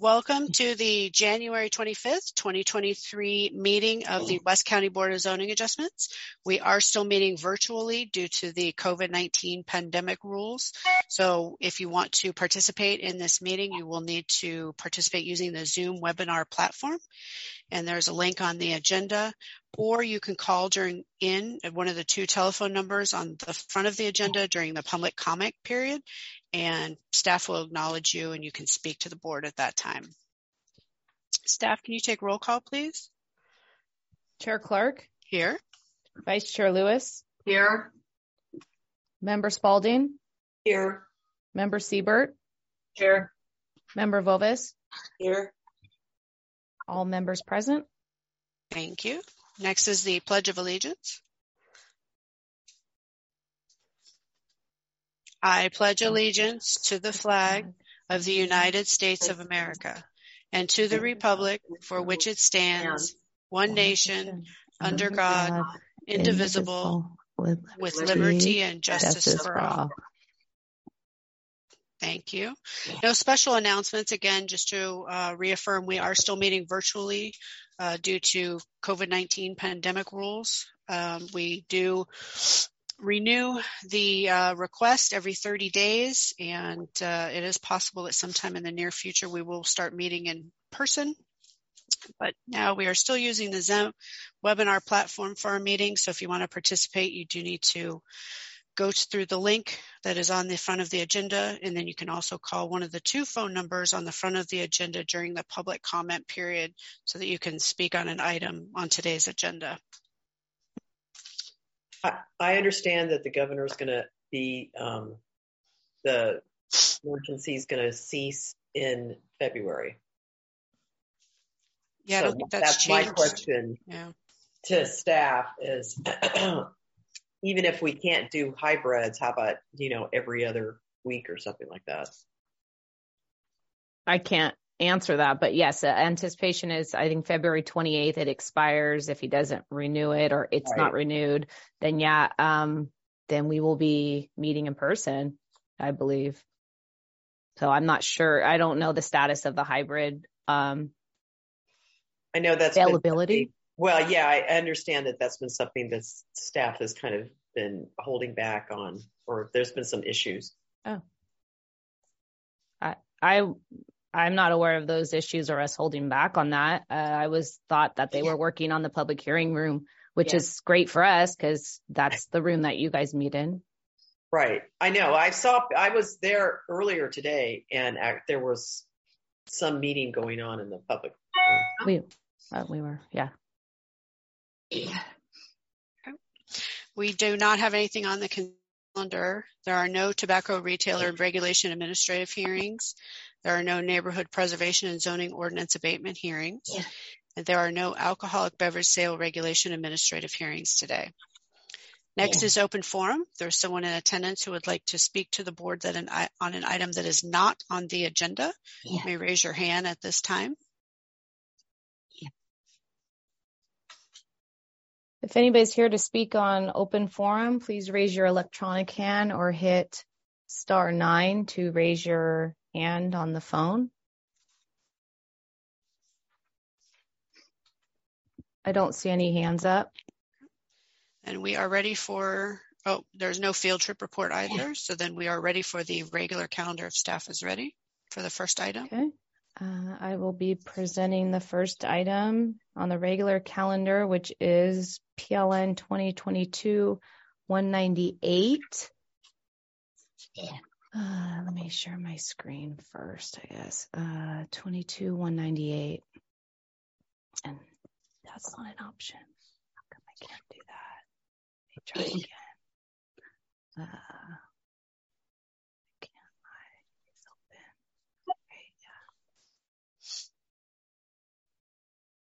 Welcome to the January 25th, 2023 meeting of the West County Board of Zoning Adjustments. We are still meeting virtually due to the COVID-19 pandemic rules. So if you want to participate in this meeting, you will need to participate using the Zoom webinar platform. And there's a link on the agenda, or you can call during in one of the two telephone numbers on the front of the agenda during the public comment period and staff will acknowledge you and you can speak to the board at that time. Staff, can you take roll call, please? Chair Clark. Here. Vice Chair Lewis. Here. Member Spalding. Here. Member Siebert. Here. Member Vovis. Here. All members present. Thank you. Next is the Pledge of Allegiance. I pledge allegiance to the flag of the United States of America and to the republic for which it stands, one nation, under God, indivisible, with liberty and justice for all. Thank you. No special announcements. Again, just to uh, reaffirm, we are still meeting virtually uh, due to COVID-19 pandemic rules. Um, we do renew the uh, request every 30 days, and uh, it is possible that sometime in the near future we will start meeting in person. But now we are still using the Zoom webinar platform for our meeting. So if you want to participate, you do need to go through the link that is on the front of the agenda, and then you can also call one of the two phone numbers on the front of the agenda during the public comment period so that you can speak on an item on today's agenda. I, understand that the governor is going to be, um, the emergency is going to cease in February. Yeah, so that's, that's my question yeah. to staff is even if we can't do hybrids, how about, you know, every other week or something like that? I can't answer that, but yes, uh, anticipation is I think February 28th it expires. If he doesn't renew it or it's right. not renewed, then yeah, um, then we will be meeting in person, I believe. So I'm not sure. I don't know the status of the hybrid. Um, I know that's availability. Well, yeah, I understand that that's been something that staff has kind of been holding back on, or there's been some issues. Oh, I I I'm not aware of those issues or us holding back on that. Uh, I was thought that they were working on the public hearing room, which yeah. is great for us because that's the room that you guys meet in. Right. I know. I saw, I was there earlier today and there was some meeting going on in the public room. We, uh, we were, yeah. We do not have anything on the calendar. There are no tobacco retailer regulation administrative hearings. There are no neighborhood preservation and zoning ordinance abatement hearings. And there are no alcoholic beverage sale regulation administrative hearings today. Next is open forum. There's someone in attendance who would like to speak to the board that an, on an item that is not on the agenda. You may raise your hand at this time. If anybody's here to speak on open forum, please raise your electronic hand or hit star nine to raise your hand on the phone. I don't see any hands up. And we are ready for, oh, there's no field trip report either. So then we are ready for the regular calendar if staff is ready for the first item. Okay. Uh, I will be presenting the first item on the regular calendar, which is PLN 2022 198. Uh, let me share my screen first, I guess. Uh, 22, 198. And that's not an option. How come I can't do that? Let me try again. Uh, can't open. Okay,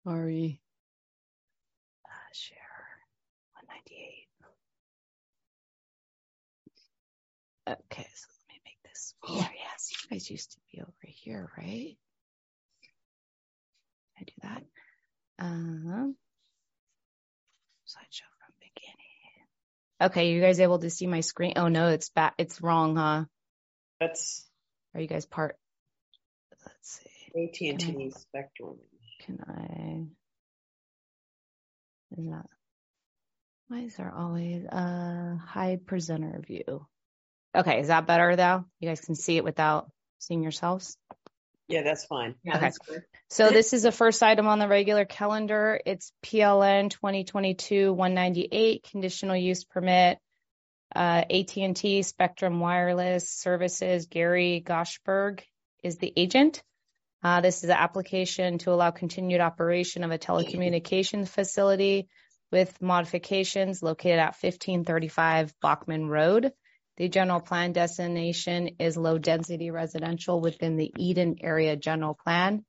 yeah. Sorry. Uh, okay, so let me make this. Oh, yes, you guys used to be over here, right? I do that. Um, slideshow from beginning. Okay, you guys able to see my screen? Oh no, it's back. It's wrong, huh? That's. Are you guys part? Let's see. AT&T Spectrum. Can I? Is that? Why is there always a high presenter view? Okay, is that better though? You guys can see it without seeing yourselves? Yeah, that's fine. Yeah, okay. So this is the first item on the regular calendar. It's PLN 2022-198 conditional use permit. Uh, AT&T Spectrum Wireless Services. Gary Goshberg is the agent. Uh, this is an application to allow continued operation of a telecommunications facility with modifications located at 1535 Bockman Road. The general plan destination is low density residential within the Eden area general plan.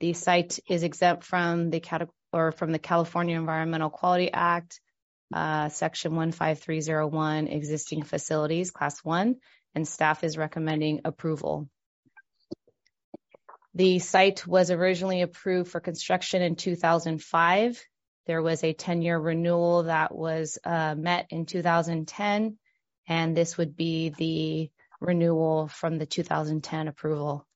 The site is exempt from the or from the California Environmental Quality Act, uh, section 15301 existing facilities class one and staff is recommending approval. The site was originally approved for construction in 2005. There was a 10 year renewal that was uh, met in 2010 and this would be the renewal from the 2010 approval.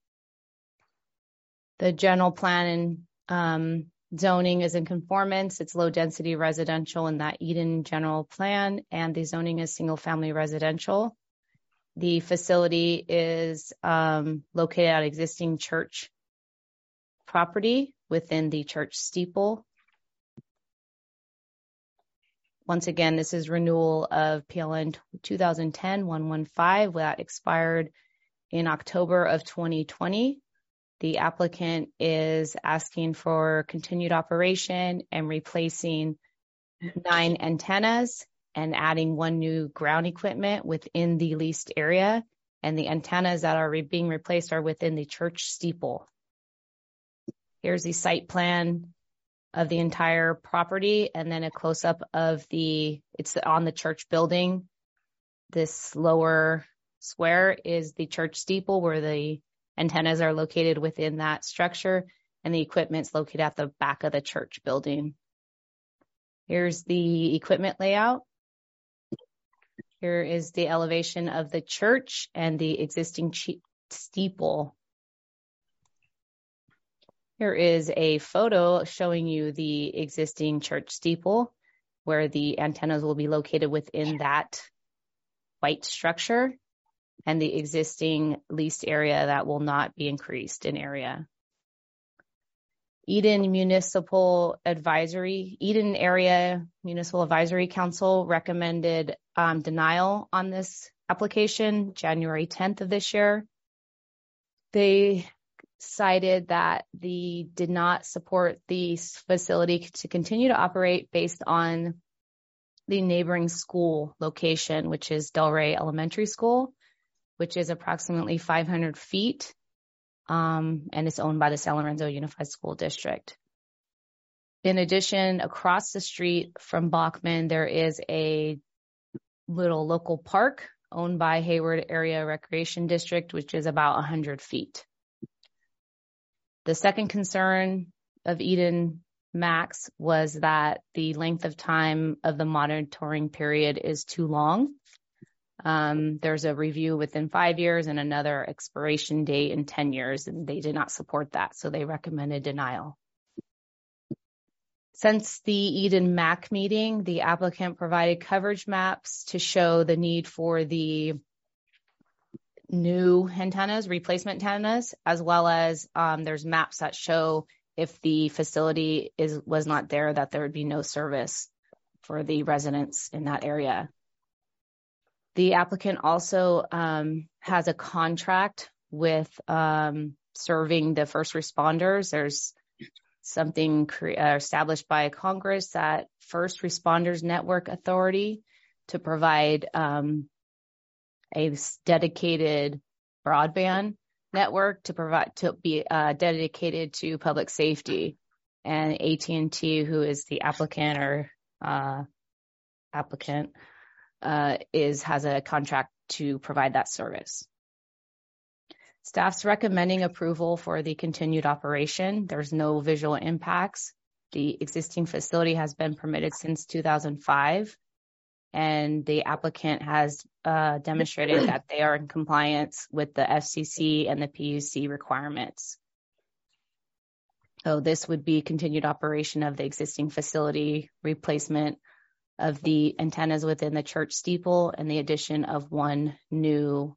The general plan and um, zoning is in conformance. It's low density residential in that Eden general plan, and the zoning is single family residential. The facility is um, located at existing church property within the church steeple once again, this is renewal of PLN 2010-115 that expired in October of 2020. The applicant is asking for continued operation and replacing nine antennas and adding one new ground equipment within the leased area. And the antennas that are being replaced are within the church steeple. Here's the site plan of the entire property and then a close up of the, it's on the church building. This lower square is the church steeple where the antennas are located within that structure and the equipment's located at the back of the church building. Here's the equipment layout. Here is the elevation of the church and the existing steeple here is a photo showing you the existing church steeple where the antennas will be located within that white structure and the existing leased area that will not be increased in area. Eden Municipal Advisory, Eden Area Municipal Advisory Council recommended um, denial on this application January 10th of this year. They cited that the did not support the facility to continue to operate based on the neighboring school location, which is Del Rey Elementary School, which is approximately 500 feet, um, and it's owned by the San Lorenzo Unified School District. In addition, across the street from Bockman, there is a little local park owned by Hayward Area Recreation District, which is about 100 feet. The second concern of Eden MAC's was that the length of time of the monitoring period is too long. Um, there's a review within five years and another expiration date in 10 years, and they did not support that, so they recommended denial. Since the Eden MAC meeting, the applicant provided coverage maps to show the need for the new antennas, replacement antennas, as well as um, there's maps that show if the facility is was not there, that there would be no service for the residents in that area. The applicant also um, has a contract with um, serving the first responders. There's something uh, established by Congress that First Responders Network Authority to provide um, a dedicated broadband network to provide to be uh, dedicated to public safety, and AT&T, who is the applicant or uh, applicant, uh, is has a contract to provide that service. Staff's recommending approval for the continued operation. There's no visual impacts. The existing facility has been permitted since 2005 and the applicant has uh, demonstrated that they are in compliance with the FCC and the PUC requirements. So this would be continued operation of the existing facility, replacement of the antennas within the church steeple, and the addition of one new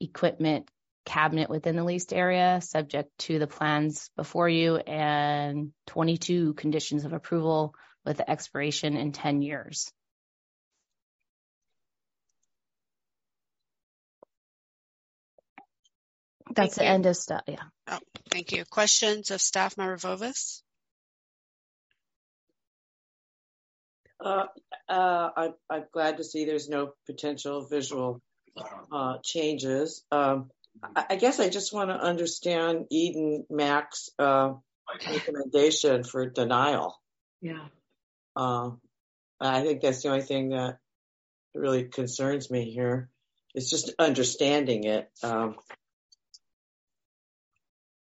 equipment cabinet within the leased area, subject to the plans before you and 22 conditions of approval with the expiration in 10 years. That's the end of stuff. Yeah. Oh, thank you. Questions of staff member Vovis? I'm glad to see there's no potential visual uh, changes. Um, I, guess I just want to understand Eden Mac's uh, recommendation for denial. Yeah. Uh, I think that's the only thing that really concerns me here. It's just understanding it. Um,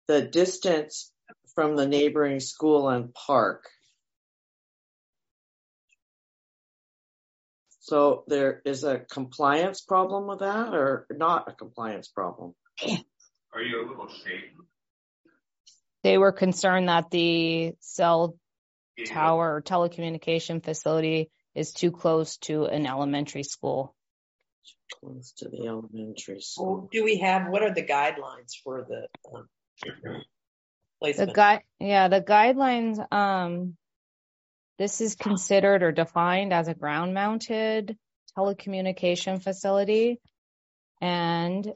the distance from the neighboring school and park. So there is a compliance problem with that or not a compliance problem? Are you a little shaky? They were concerned that the cell tower or telecommunication facility is too close to an elementary school. Close to the elementary Well, school. do we have, what are the guidelines for the um, The placement? guy, yeah, the guidelines, um, this is considered or defined as a ground mounted telecommunication facility. And oh,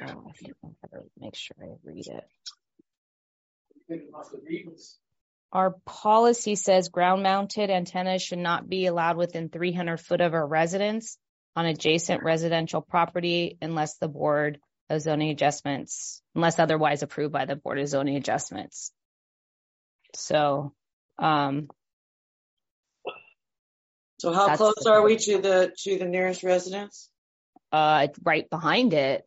I think I better make sure I read it. Our policy says ground mounted antennas should not be allowed within 300 foot of a residence on adjacent residential property unless the board of zoning adjustments, unless otherwise approved by the board of zoning adjustments. So, um, So how close are we to the, to the nearest residence? uh, right behind it,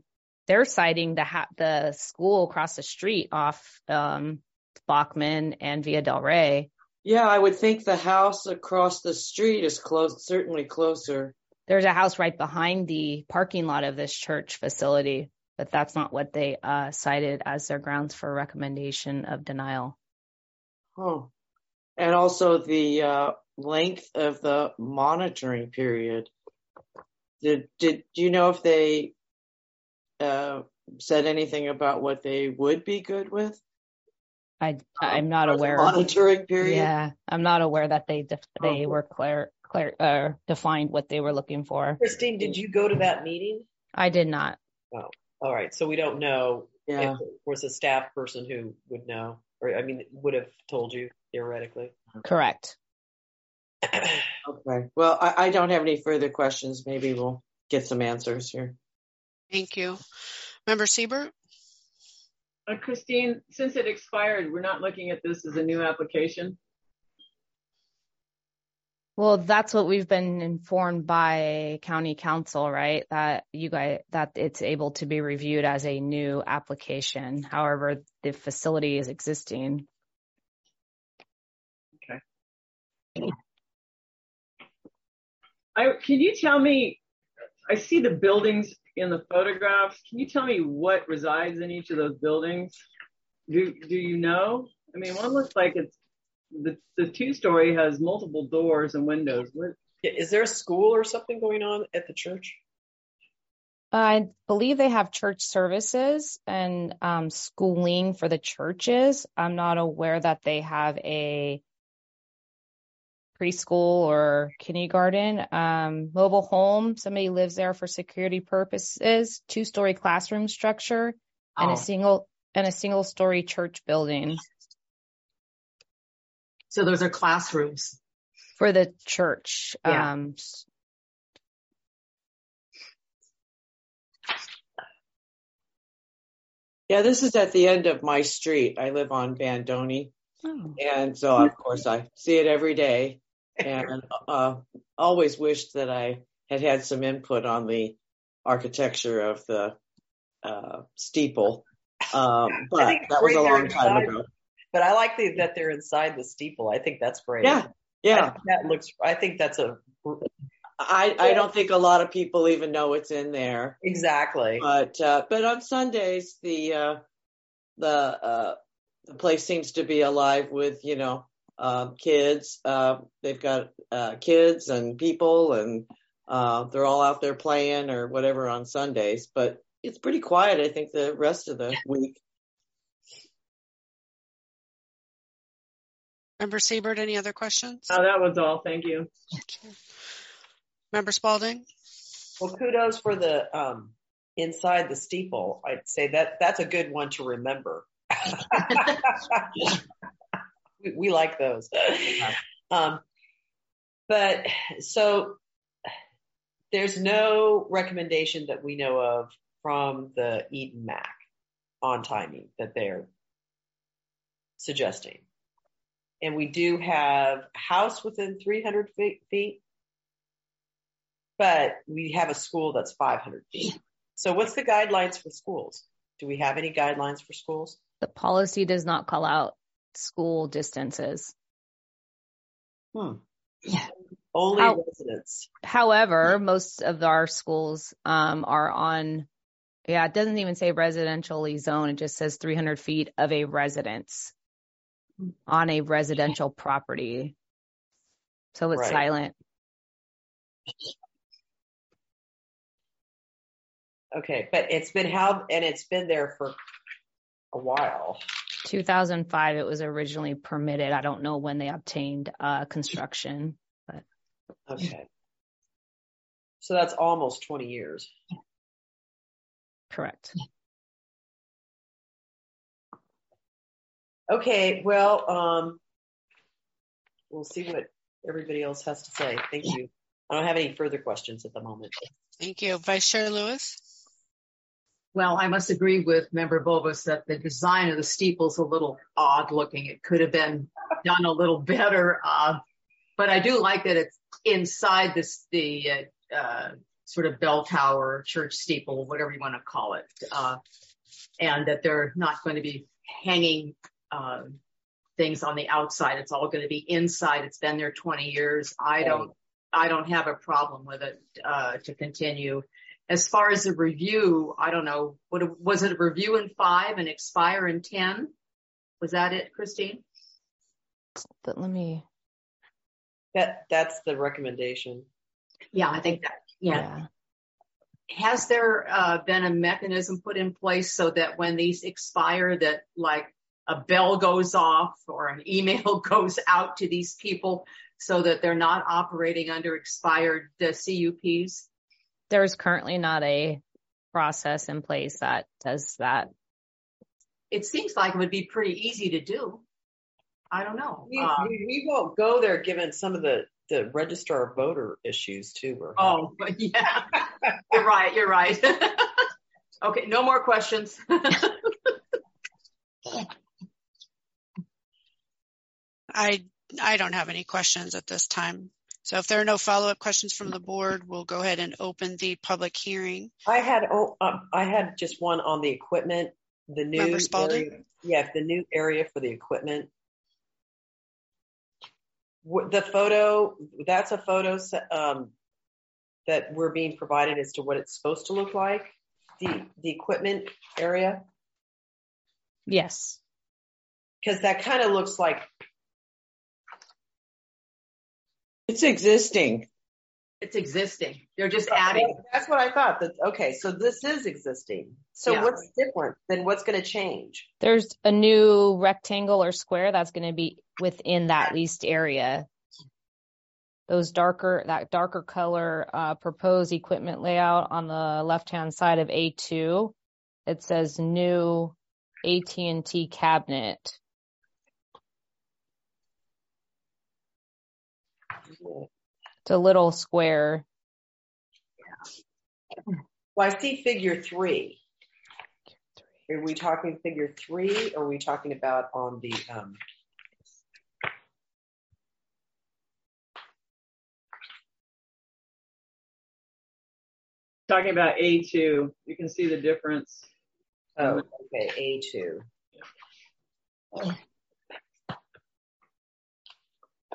they're citing the ha- the school across the street off, um, Bockman and Via Del Rey. Yeah, I would think the house across the street is close, certainly closer. There's a house right behind the parking lot of this church facility, but that's not what they, uh, cited as their grounds for recommendation of denial. Oh, and also the uh, length of the monitoring period. Did did do you know if they uh, said anything about what they would be good with? I, I'm not For aware. monitoring period. Yeah, I'm not aware that they def- they Oh. were clear, clear, uh, defined what they were looking for. Christine, did you go to that meeting? I did not. Oh, all right, so we don't know Yeah. if there was a staff person who would know, or I mean, would have told you theoretically. Correct. Okay. Well, I, I don't have any further questions. Maybe we'll get some answers here. Thank you. Member Siebert? Uh, Christine, since it expired, we're not looking at this as a new application. Well, that's what we've been informed by county counsel, right? That you guys, that it's able to be reviewed as a new application. However, the facility is existing. Okay. I, can you tell me, I see the buildings in the photographs. Can you tell me what resides in each of those buildings? Do, do you know? I mean, one looks like it's, the, the two story has multiple doors and windows. What, Is there a school or something going on at the church? I believe they have church services and um, schooling for the churches. I'm not aware that they have a preschool or kindergarten. Um, mobile home, somebody lives there for security purposes. Two story classroom structure and Oh. a single and a single story church building So those are classrooms. for the church. Yeah. Um, Yeah, this is at the end of my street. I live on Bandoni, oh, and so of course I see it every day, and uh, always wished that I had had some input on the architecture of the uh, steeple. Um, but that was a long time ago. But I like the, that they're inside the steeple. I think that's great. Yeah, yeah. that looks. I think that's a I I don't think a lot of people even know it's in there. exactly. But uh, but on Sundays the uh, the uh, the place seems to be alive with, you know, uh, kids. Uh, they've got uh, kids and people, and uh, they're all out there playing or whatever on Sundays. But it's pretty quiet, I think, the rest of the week. Member Siebert, any other questions? Oh, that was all. Thank you. Member Spalding? Well, kudos for the um, inside the steeple. I'd say that that's a good one to remember. we, we, like those. Um, but so there's no recommendation that we know of from the Eden Mac on timing that they're suggesting. And we do have house within 300 feet, but we have a school that's 500 feet. So what's the guidelines for schools? Do we have any guidelines for schools? The policy does not call out school distances. Hmm. Yeah. Only How, residents. However, most of our schools um, are on, yeah, it doesn't even say residentially zone. It just says 300 feet of a residence on a residential property. So it's right. silent. Okay, but it's been held and it's been there for a while. 2005, it was originally permitted. I don't know when they obtained uh, construction, but okay. So that's almost 20 years. Correct. Okay, well, um, we'll see what everybody else has to say. Thank you. I don't have any further questions at the moment. Thank you. Vice Chair Lewis? Well, I must agree with Member Bobus that the design of the steeple is a little odd looking. It could have been done a little better. Uh, but I do like that it's inside this, the uh, uh, sort of bell tower, church steeple, whatever you want to call it. Uh, and that they're not going to be hanging uh, things on the outside. It's all going to be inside. It's been there 20 years. I don't, I don't have a problem with it uh, to continue. As far as the review, I don't know. What was it? A review in five and expire in 10? Was that it, Christine? But let me. That that's the recommendation. Yeah, I think that. Yeah. yeah. Has there uh, been a mechanism put in place so that when these expire, that like a bell goes off or an email goes out to these people so that they're not operating under expired uh, CUPs? There's currently not a process in place that does that. It seems like it would be pretty easy to do. I don't know. We, um, we, we won't go there given some of the, the registrar voter issues too. We're oh, yeah, you're right. You're right. okay. No more questions. I I don't have any questions at this time. So if there are no follow-up questions from the board, we'll go ahead and open the public hearing. I had oh, um, I had just one on the equipment, the new Member Spalding? area, yeah, the new area for the equipment. The photo, that's a photo um, that we're being provided as to what it's supposed to look like. The the equipment area. Yes. Because that kind of looks like It's existing. It's existing. They're just adding. That's what I thought. That okay, so this is existing. So yeah. what's different than what's going to change? There's a new rectangle or square that's going to be within that leased area. Those darker, that darker color uh, proposed equipment layout on the left-hand side of A2. It says new AT&T cabinet. It's a little square. Well, I see figure three. Are we talking figure three or are we talking about on the um, talking about A2. You can see the difference. Oh, okay, A2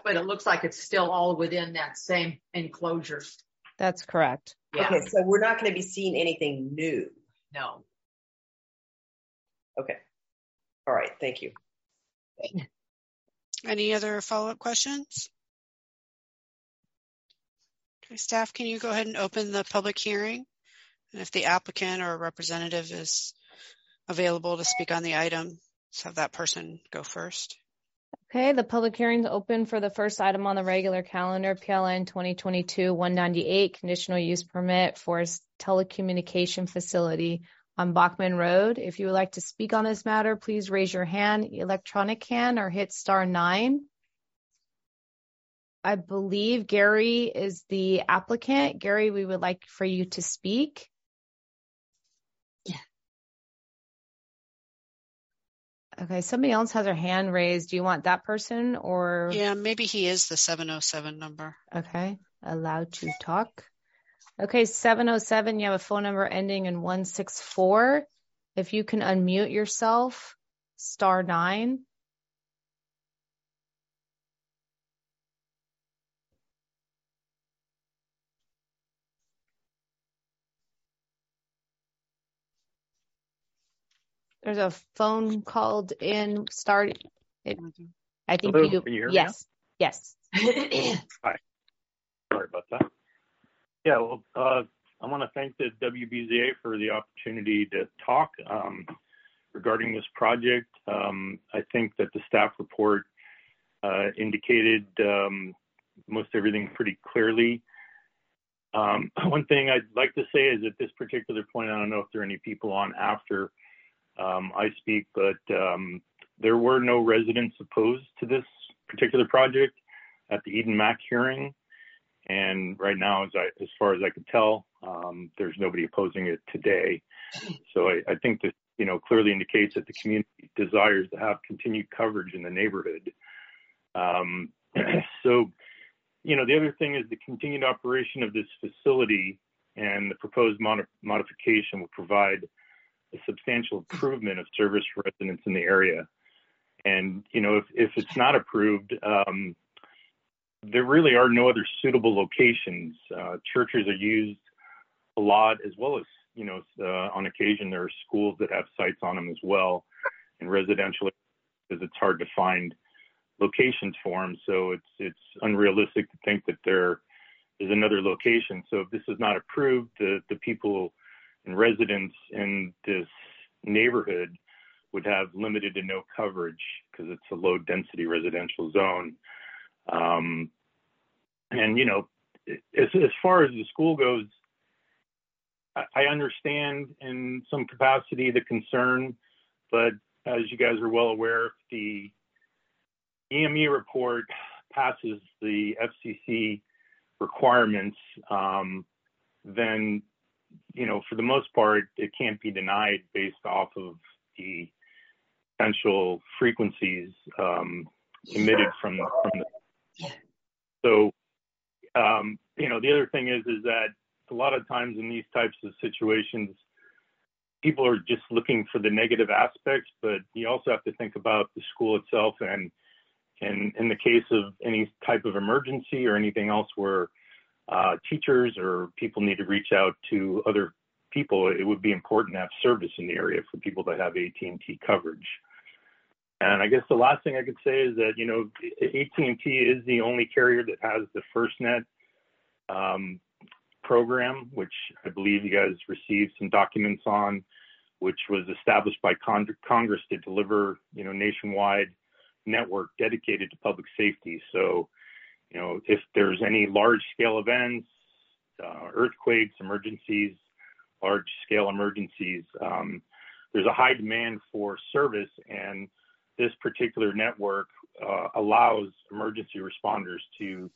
but it looks like it's still all within that same enclosure. That's correct. Yeah. Okay, so we're not going to be seeing anything new. No. Okay. All right. Thank you. Any other follow-up questions? Okay, staff, can you go ahead and open the public hearing? And if the applicant or representative is available to speak on the item, let's have that person go first. Okay, the public hearing's open for the first item on the regular calendar, PLN 2022-198, conditional use permit for a telecommunication facility on Bockman Road. If you would like to speak on this matter, please raise your hand, electronic hand, or hit star nine. I believe Gary is the applicant. Gary, we would like for you to speak. Okay, somebody else has their hand raised. Do you want that person or? Yeah, maybe he is the 707 number. Okay, allowed to talk. Okay, 707, you have a phone number ending in 164. If you can unmute yourself, star nine. There's a phone called in. Start. It, I think Hello, you. can you hear me yes. Yes. Hi. Sorry about that. Yeah, well, uh, I want to thank the WBZA for the opportunity to talk um, regarding this project. Um, I think that the staff report uh, indicated um, most everything pretty clearly. Um, one thing I'd like to say is at this particular point, I don't know if there are any people on after I speak, but um, there were no residents opposed to this particular project at the Eden Mac hearing. And right now, as, I, as far as I could tell, um, there's nobody opposing it today. So I, I think that you know clearly indicates that the community desires to have continued coverage in the neighborhood. Um, so, you know, the other thing is the continued operation of this facility and the proposed mod- modification will provide a substantial improvement of service for residents in the area. And you know, if, if it's not approved, um, there really are no other suitable locations. Uh, churches are used a lot, as well as you know, uh, on occasion there are schools that have sites on them as well, and residential because it's hard to find locations for them. So it's it's unrealistic to think that there is another location. So if this is not approved, the the people and residents in this neighborhood would have limited to no coverage because it's a low density residential zone. Um, and you know, as, as far as the school goes, I, I understand in some capacity the concern, but as you guys are well aware, if the EME report passes the FCC requirements, um, then you know, for the most part, it can't be denied based off of the potential frequencies um, emitted from the, from the. So, um, you know, the other thing is is that a lot of times in these types of situations, people are just looking for the negative aspects, but you also have to think about the school itself and and in the case of any type of emergency or anything else where uh, teachers or people need to reach out to other people, it would be important to have service in the area for people that have AT&T coverage. And I guess the last thing I could say is that you know AT&T is the only carrier that has the FirstNet um, program, which I believe you guys received some documents on, which was established by Con- Congress to deliver you know nationwide network dedicated to public safety. So you know, if there's any large scale events, uh, earthquakes, emergencies, large scale emergencies, um, there's a high demand for service, and this particular network uh, allows emergency responders to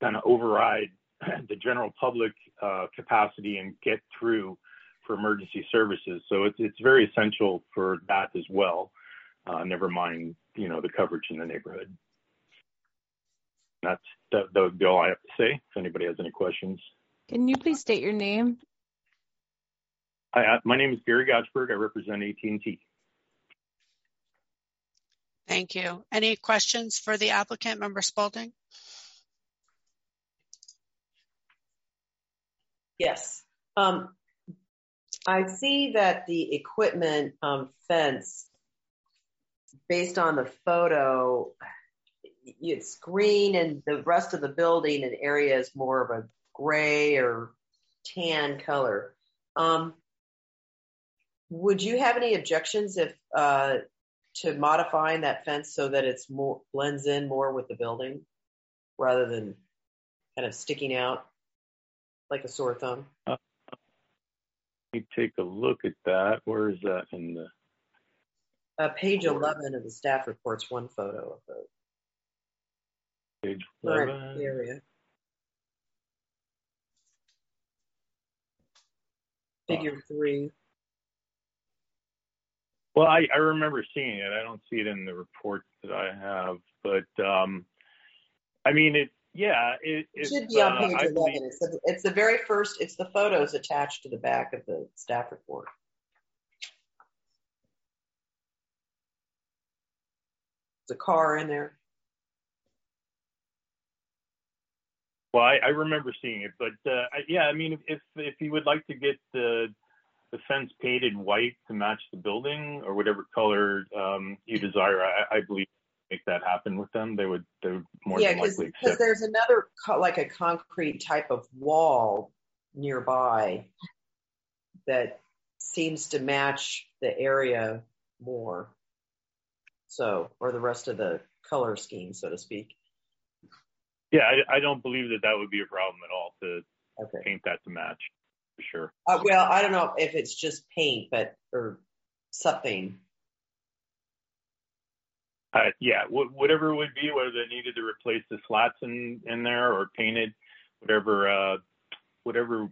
kind of override the general public uh, capacity and get through for emergency services. So it's it's very essential for that as well. Uh, never mind, you know, the coverage in the neighborhood that's that, that would be all I have to say. If anybody has any questions. Can you please state your name? Hi, my name is Gary Gotchberg. I represent AT&T. Thank you. Any questions for the applicant, Member Spalding? Yes. Um, I see that the equipment um, fence based on the photo, it's green and the rest of the building and area is more of a gray or tan color. Um, would you have any objections if uh, to modifying that fence so that it's more blends in more with the building rather than kind of sticking out like a sore thumb? Uh, let me take a look at that. Where is that in the? Uh, page 11 of the staff reports one photo of the page 11. area. Figure three. Well, I, I remember seeing it. I don't see it in the report that I have, but um, I mean, it. Yeah, it, It should be on uh, page I 11. believe- It's the, it's the very first, it's the photos attached to the back of the staff report. There's a car in there. Well, I, I remember seeing it, but uh, yeah, I mean, if, if you would like to get the the fence painted white to match the building or whatever color um, you desire, I, I believe make that happen with them. They would they would more yeah, than because likely accept. there's another, co- like a concrete type of wall nearby that seems to match the area more. So, or the rest of the color scheme, so to speak. Yeah, I, I don't believe that that would be a problem at all to Okay. paint that to match for sure. Uh, well, I don't know if it's just paint, but or something. Uh, yeah, wh- whatever it would be, whether they needed to replace the slats in, in there or painted, whatever, uh, whatever,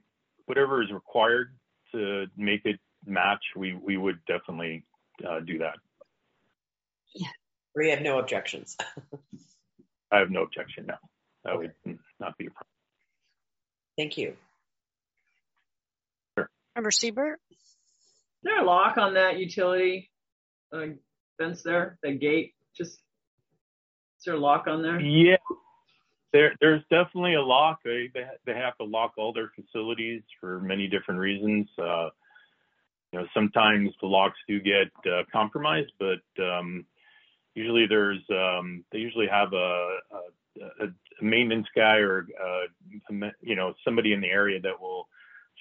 whatever is required to make it match, we, we would definitely uh, do that. We have no objections. I have no objection. No, that would not be a problem. Thank you. Member Siebert? Is there a lock on that utility uh, fence there? The gate? Just is there a lock on there? Yeah, there, there's definitely a lock. They, they, they have to lock all their facilities for many different reasons. Uh, you know, sometimes the locks do get uh, compromised, but um, usually there's um, they usually have a, a, a maintenance guy or uh, you know somebody in the area that will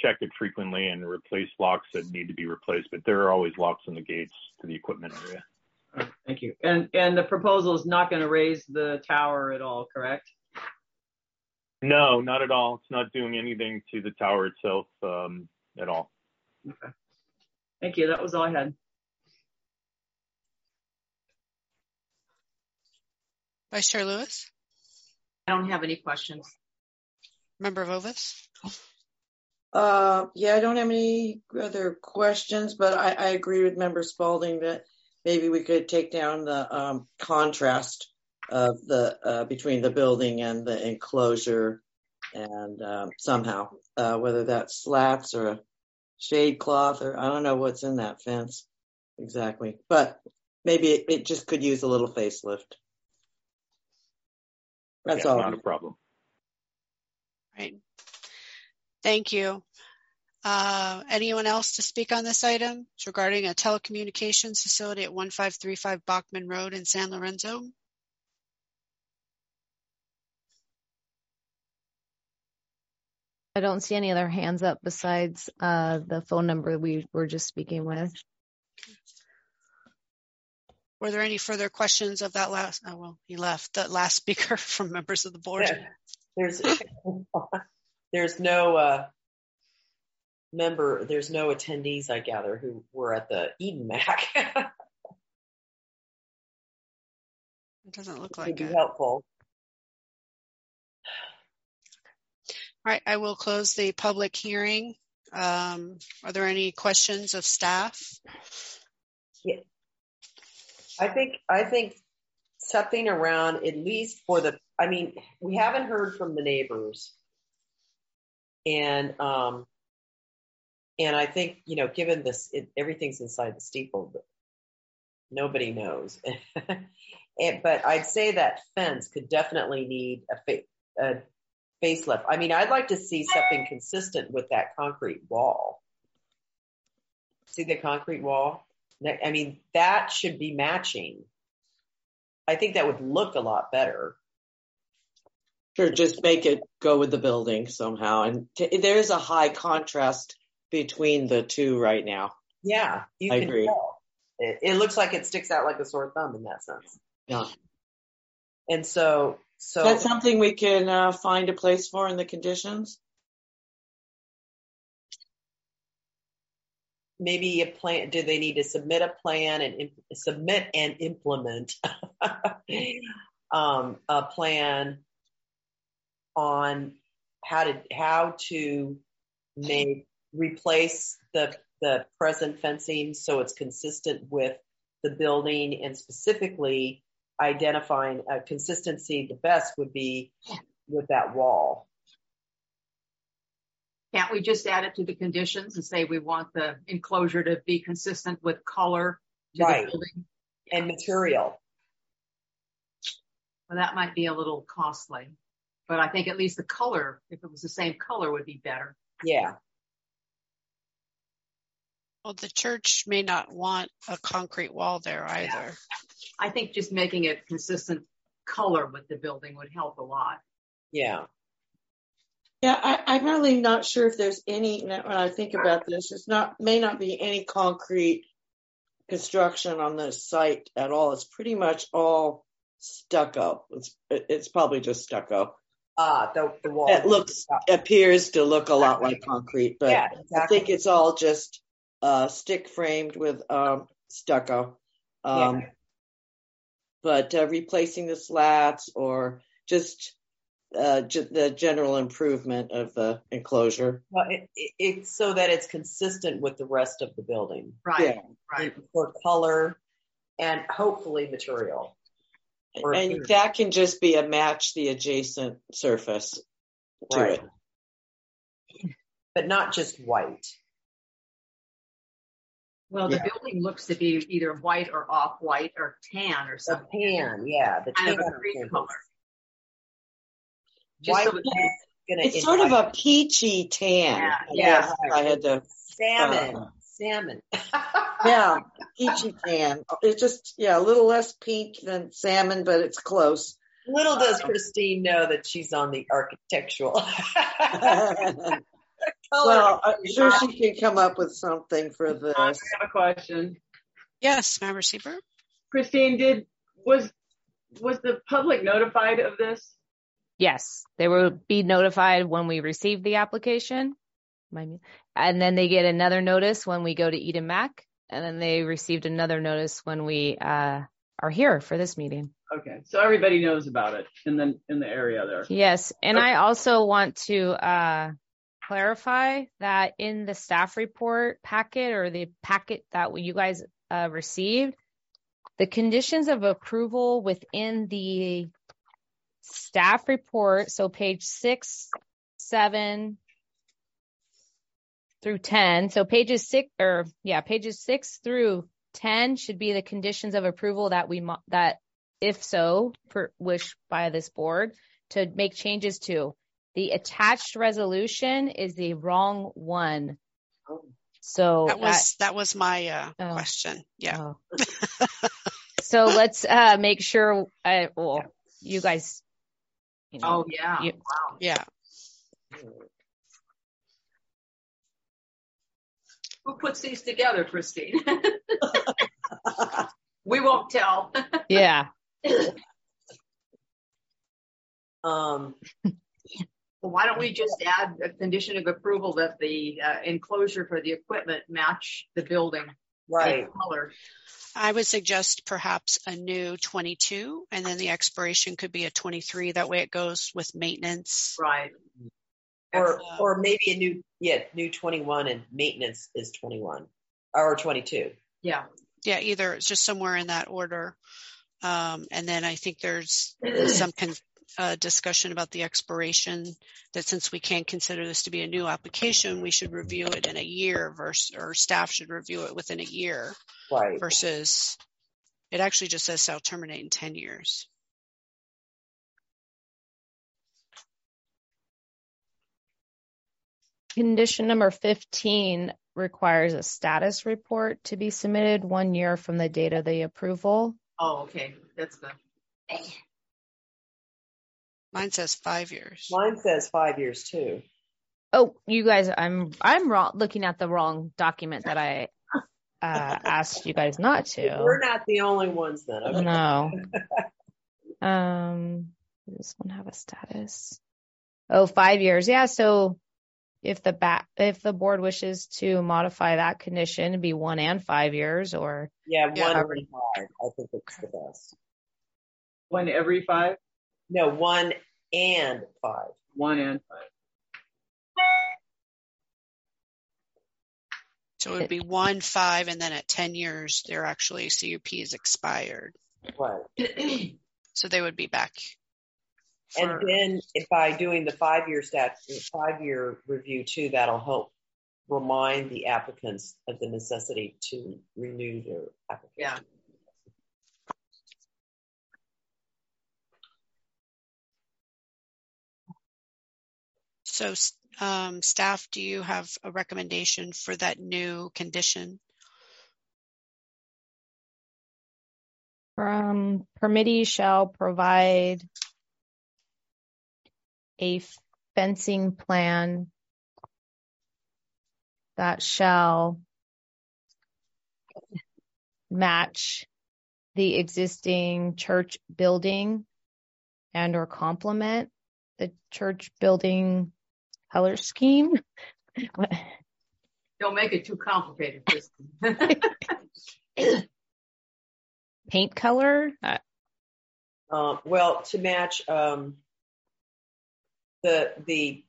check it frequently and replace locks that need to be replaced. But there are always locks on the gates to the equipment area. Thank you. And and the proposal is not going to raise the tower at all, correct? No, not at all. It's not doing anything to the tower itself um, at all. Okay. Thank you. That was all I had. Vice Chair Lewis? I don't have any questions. Member Vovis? Uh, yeah, I don't have any other questions, but I, I agree with Member Spalding that maybe we could take down the um, contrast of the uh, between the building and the enclosure, and um, somehow uh, whether that's slats or a shade cloth or I don't know what's in that fence exactly, but maybe it, it just could use a little facelift. That's Yeah, all. Not a problem. Right. Thank you. Uh, anyone else to speak on this item It's regarding a telecommunications facility at 1535 Bockman Road in San Lorenzo? I don't see any other hands up besides uh, the phone number we were just speaking with. Were there any further questions of that last, oh, well, he left, that last speaker from members of the board? Yeah. There's there's no uh, member, there's no attendees, I gather, who were at the Eden Mac. It doesn't look Would like be it. helpful. All right, I will close the public hearing. Um, are there any questions of staff? I think I think something around at least for the I mean, we haven't heard from the neighbors. And um and I think, you know, given this it, everything's inside the steeple, but nobody knows. and, but I'd say that fence could definitely need a, fa- a facelift. I mean, I'd like to see something consistent with that concrete wall. See the concrete wall? I mean, that should be matching I think that would look a lot better. Sure, just make it go with the building somehow. And t- there is a high contrast between the two right now. Yeah, you I can agree. tell. It, it looks like it sticks out like a sore thumb in that sense. Yeah. And so, so Is that something we can uh, find a place for in the conditions? Maybe a plan. Do they need to submit a plan and imp- submit and implement um, a plan on how to how to make replace the the present fencing so it's consistent with the building and specifically identifying a consistency the best would be with that wall Can't we just add it to the conditions and say we want the enclosure to be consistent with color to Right. building? and material Well, that might be a little costly, but I think at least the color, if it was the same color, would be better. yeah Well, the church may not want a concrete wall there either. I think just making it consistent color with the building would help a lot. yeah Yeah, I, I'm really not sure if there's any. When I think about this, it's not may not be any concrete construction on the site at all. It's pretty much all stucco. It's it's probably just stucco. ah the, the wall It looks appears to look a lot like concrete, but yeah I think it's all just uh, stick framed with um, stucco. Um, Yeah. But uh, replacing the slats or just uh, g- the general improvement of the enclosure. Well, it, it, it's so that it's consistent with the rest of the building Right, Yeah. right. for color and hopefully material. Or And appearance. that can just be a match the adjacent surface to Right. it. But not just white. Well, the Yeah. building looks to be either white or off white or tan or The something. pan, yeah, the Kind of a cream surface. color. Just White so is gonna It's sort of a peachy tan. Yeah, I yeah. guess I had to, salmon, uh, salmon. yeah, peachy tan. It's just, yeah, a little less pink than salmon, but it's close. Little does Christine know that she's on the architectural. well, I'm sure she can come up with something for this. I have a question. Yes, Member Seaver? Christine, did was was the public notified of this? Yes, they will be notified when we receive the application. And then they get another notice when we go to Eden MAC. And then they received another notice when we uh, are here for this meeting. Okay, so everybody knows about it in the in the area there. Yes. And I also want to uh, clarify that in the staff report packet or the packet that you guys uh, received, the conditions of approval within the staff report, so page six, seven through 10. So pages six or yeah, pages six through 10 should be the conditions of approval that we, mo- that if so, per, wish by this board to make changes to. The attached resolution is the wrong one. So That was that was my uh, Oh. question. Yeah. Oh. so let's uh make sure uh well you guys you know Oh, yeah. You- Wow. Yeah. Who puts these together, Christine? we won't tell. yeah Um, Well, why don't we just add a condition of approval that the uh, enclosure for the equipment match the building right. color? I would suggest perhaps a new 22 and then the expiration could be a 23. That way it goes with maintenance. Right. Or Excellent. or maybe a new yeah new twenty one and maintenance is twenty one or twenty two. Yeah. Yeah, either it's just somewhere in that order. Um, and then I think there's some con- uh, discussion about the expiration that since we can't consider this to be a new application, we should review it in a year versus, or staff should review it within a year Right. versus it actually just says shall terminate in 10 years. condition number 15 requires a status report to be submitted one year from the date of the approval Oh, okay. That's the Mine says five years. Mine says five years too. Oh, you guys, I'm I'm wrong, looking at the wrong document that I uh, asked you guys not to. We're not the only ones then. Okay. No. um, does this one have a status? Oh, five years. Yeah. So if the bat, if the board wishes to modify that condition, it'd be one and five years, or Yeah, Yeah. one every five. I think it's the best. One every five, No, one and five. one and five. So it would be one, five, and then at 10 years, their actually CUP is expired. Right. So they would be back. for- And then if by doing the five-year stat, five-year review too, that'll help remind the applicants of the necessity to renew their application. Yeah. So, um, staff, do you have a recommendation for that new condition? um, permittee shall provide a fencing plan that shall match the existing church building and or complement the church building color scheme. Don't make it too complicated, Paint color? Uh, Um, well, to match um, the the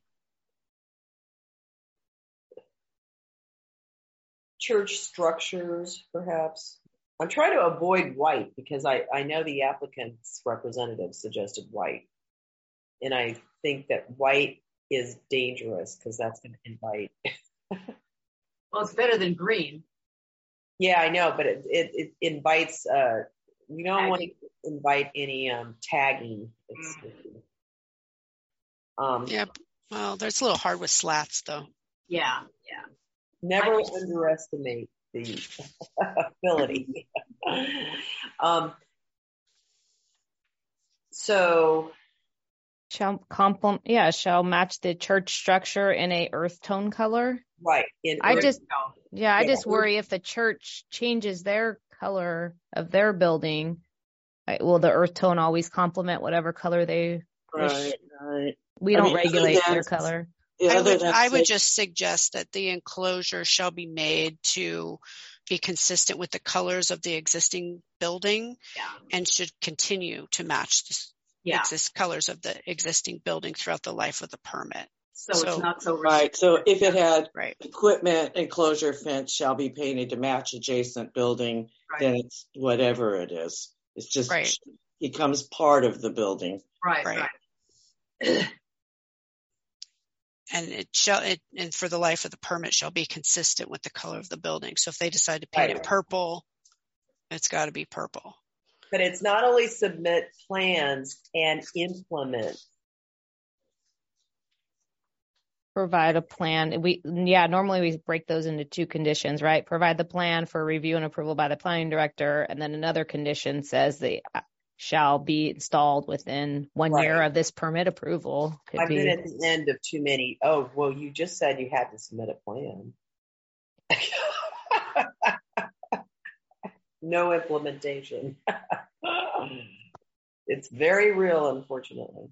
church structures, perhaps. I'm trying to avoid white because I, I know the applicant's representative suggested white. And I think that white is dangerous because that's going to invite. Well, it's better than green. Yeah, I know, but it, it, it invites, uh, we don't want to invite any um, tagging. It's, um, Yeah. Well, that's a little hard with slats though. Yeah, yeah. Never I- underestimate the ability. um, so, shall complement, yeah, shall match the church structure in a earth tone color. right. In I earth- just, yeah, I Yeah. just worry if the church changes their color of their building, I- will the earth tone always complement whatever color they? Right, right. We I don't mean, regulate their color. Yeah, I would, I would just suggest that the enclosure shall be made to be consistent with the colors of the existing building Yeah. and should continue to match the Yeah. exist colors of the existing building throughout the life of the permit. So, So- it's not so Right, so if it had Right. equipment enclosure fence shall be painted to match adjacent building, Right. then it's whatever it is. It's just Right. becomes part of the building. right, Right. right. And it shall, it, and for the life of the permit shall be consistent with the color of the building. So if they decide to paint it purple, it's got to be purple. But it's not only submit plans and implement. Provide a plan. We, yeah, normally we break those into two conditions, right? Provide the plan for review and approval by the planning director. And then another condition says they uh, shall be installed within one year of this permit approval. Could I've be. been at the end of too many. Oh, well, you just said you had to submit a plan. no implementation. it's very real, unfortunately.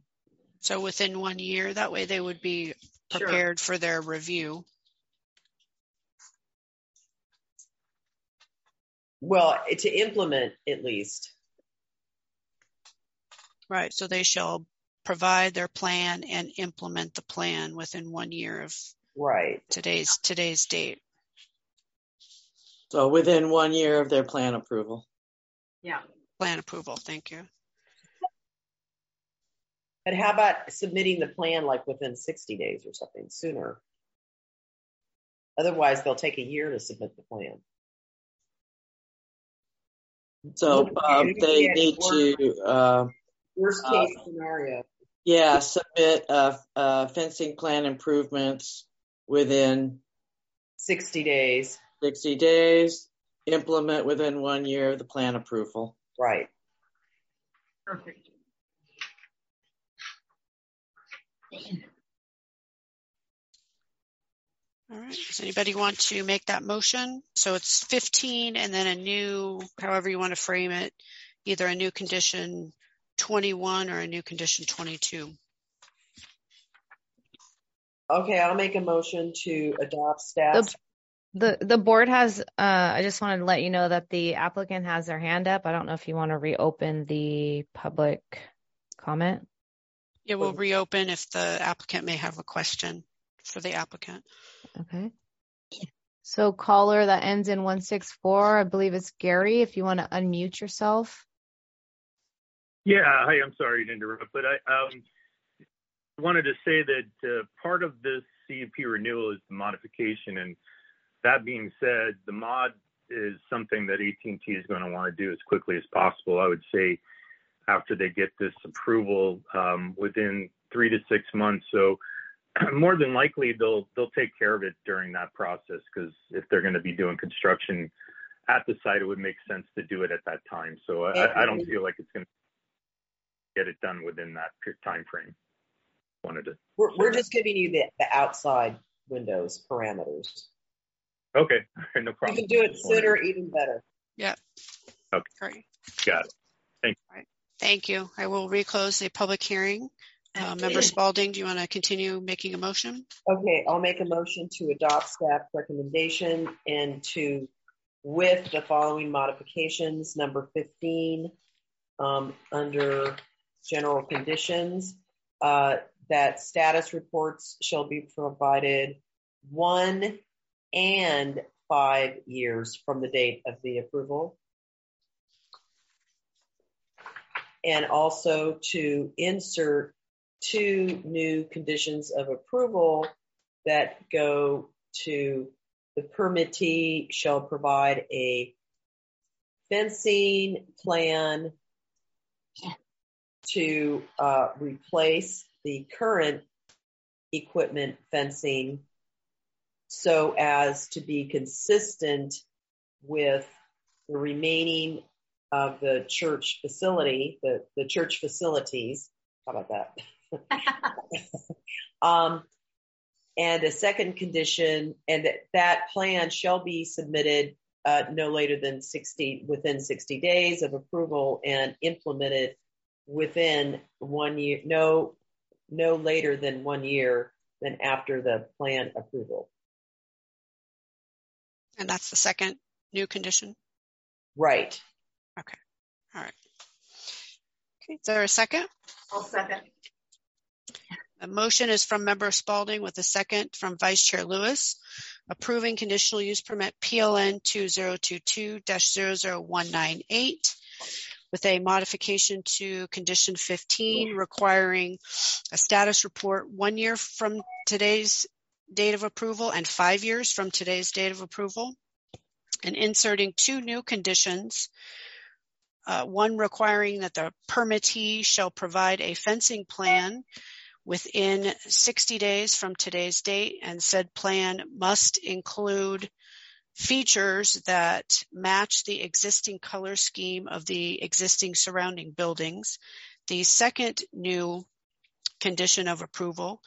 So within one year, that way they would be Sure. prepared for their review. Well, to implement at least. Right. So they shall provide their plan and implement the plan within one year of Right. today's today's date. So within one year of their plan approval. Yeah. Plan approval. Thank you. But how about submitting the plan like within 60 days or something sooner? Otherwise, they'll take a year to submit the plan. So um, they need to, uh, Worst Uh, case scenario. yeah, submit uh, uh, fencing plan improvements within 60 days. 60 days, implement within one year of the plan approval. Right. Perfect. All right. Does anybody want to make that motion? So it's 15 and then a new, however you want to frame it, either a new condition 21 or a new condition 22. Okay, I'll make a motion to adopt staff. The, the board has, uh, I just wanted to let you know that the applicant has their hand up. I don't know if you want to reopen the public comment. Yeah, we'll reopen if the applicant may have a question for the applicant. Okay. So caller that ends in 164, I believe it's Gary. If you want to unmute yourself. Yeah, hi, I'm sorry to interrupt, but I um, wanted to say that uh, part of this CUP renewal is the modification. And that being said, the mod is something that AT&T is going to want to do as quickly as possible. I would say after they get this approval um, within three to six months. So more than likely they'll they'll take care of it during that process because if they're going to be doing construction at the site, it would make sense to do it at that time. So I, I don't feel like it's going to get it done within that time frame. Wanted to. We're, we're just giving you the, the outside windows parameters. Okay, no problem. You can do it sooner, even better. Yeah. Okay. Great. Got it. Thank you. Right. Thank you. I will reclose the public hearing. Uh, Member Spalding, do you want to continue making a motion? Okay, I'll make a motion to adopt staff recommendation and to, with the following modifications, number 15, um, under general conditions, uh, that status reports shall be provided one and five years from the date of the approval. And also to insert two new conditions of approval that go to the permittee shall provide a fencing plan to uh, replace the current equipment fencing so as to be consistent with the remaining of the church facility, the, the church facilities. How about that? um, and a second condition, and that, that plan shall be submitted uh, no later than 60, within 60 days of approval and implemented within one year, no, no later than one year than after the plan approval. And that's the second new condition. Right. Okay. All right. Okay, is there a second? I'll second. A motion is from Member Spalding with a second from Vice Chair Lewis, approving conditional use permit PLN 2022-00198 with a modification to condition 15 requiring a status report one year from today's date of approval and five years from today's date of approval and inserting two new conditions uh, one requiring that the permittee shall provide a fencing plan within 60 days from today's date, and said plan must include features that match the existing color scheme of the existing surrounding buildings. The second new condition of approval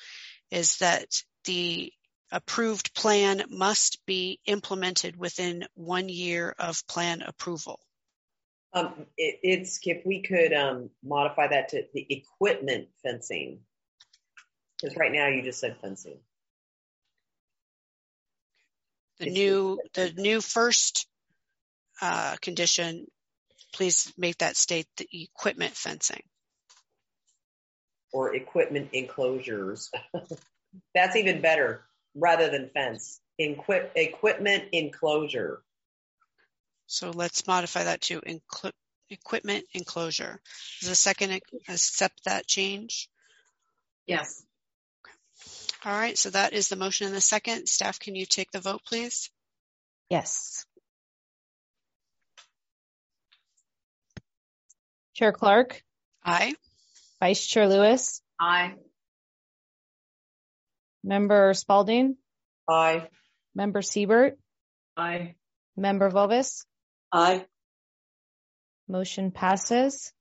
is that the approved plan must be implemented within one year of plan approval. Um, it, it's if we could um, modify that to the equipment fencing, because right now you just said fencing. The It's- new, the new first uh, condition, please make that state the equipment fencing. or equipment enclosures. That's even better rather than fence. Equip, equipment enclosure. So let's modify that to inclu- equipment enclosure. Does the second accept that change? Yes. All right, so that is the motion in the second. Staff, can you take the vote, please? Yes. Chair Clark, Aye. Vice Chair Lewis, Aye. Member Spalding, Aye. Member Siebert, Aye. Member Vovis, Aye. motion passes.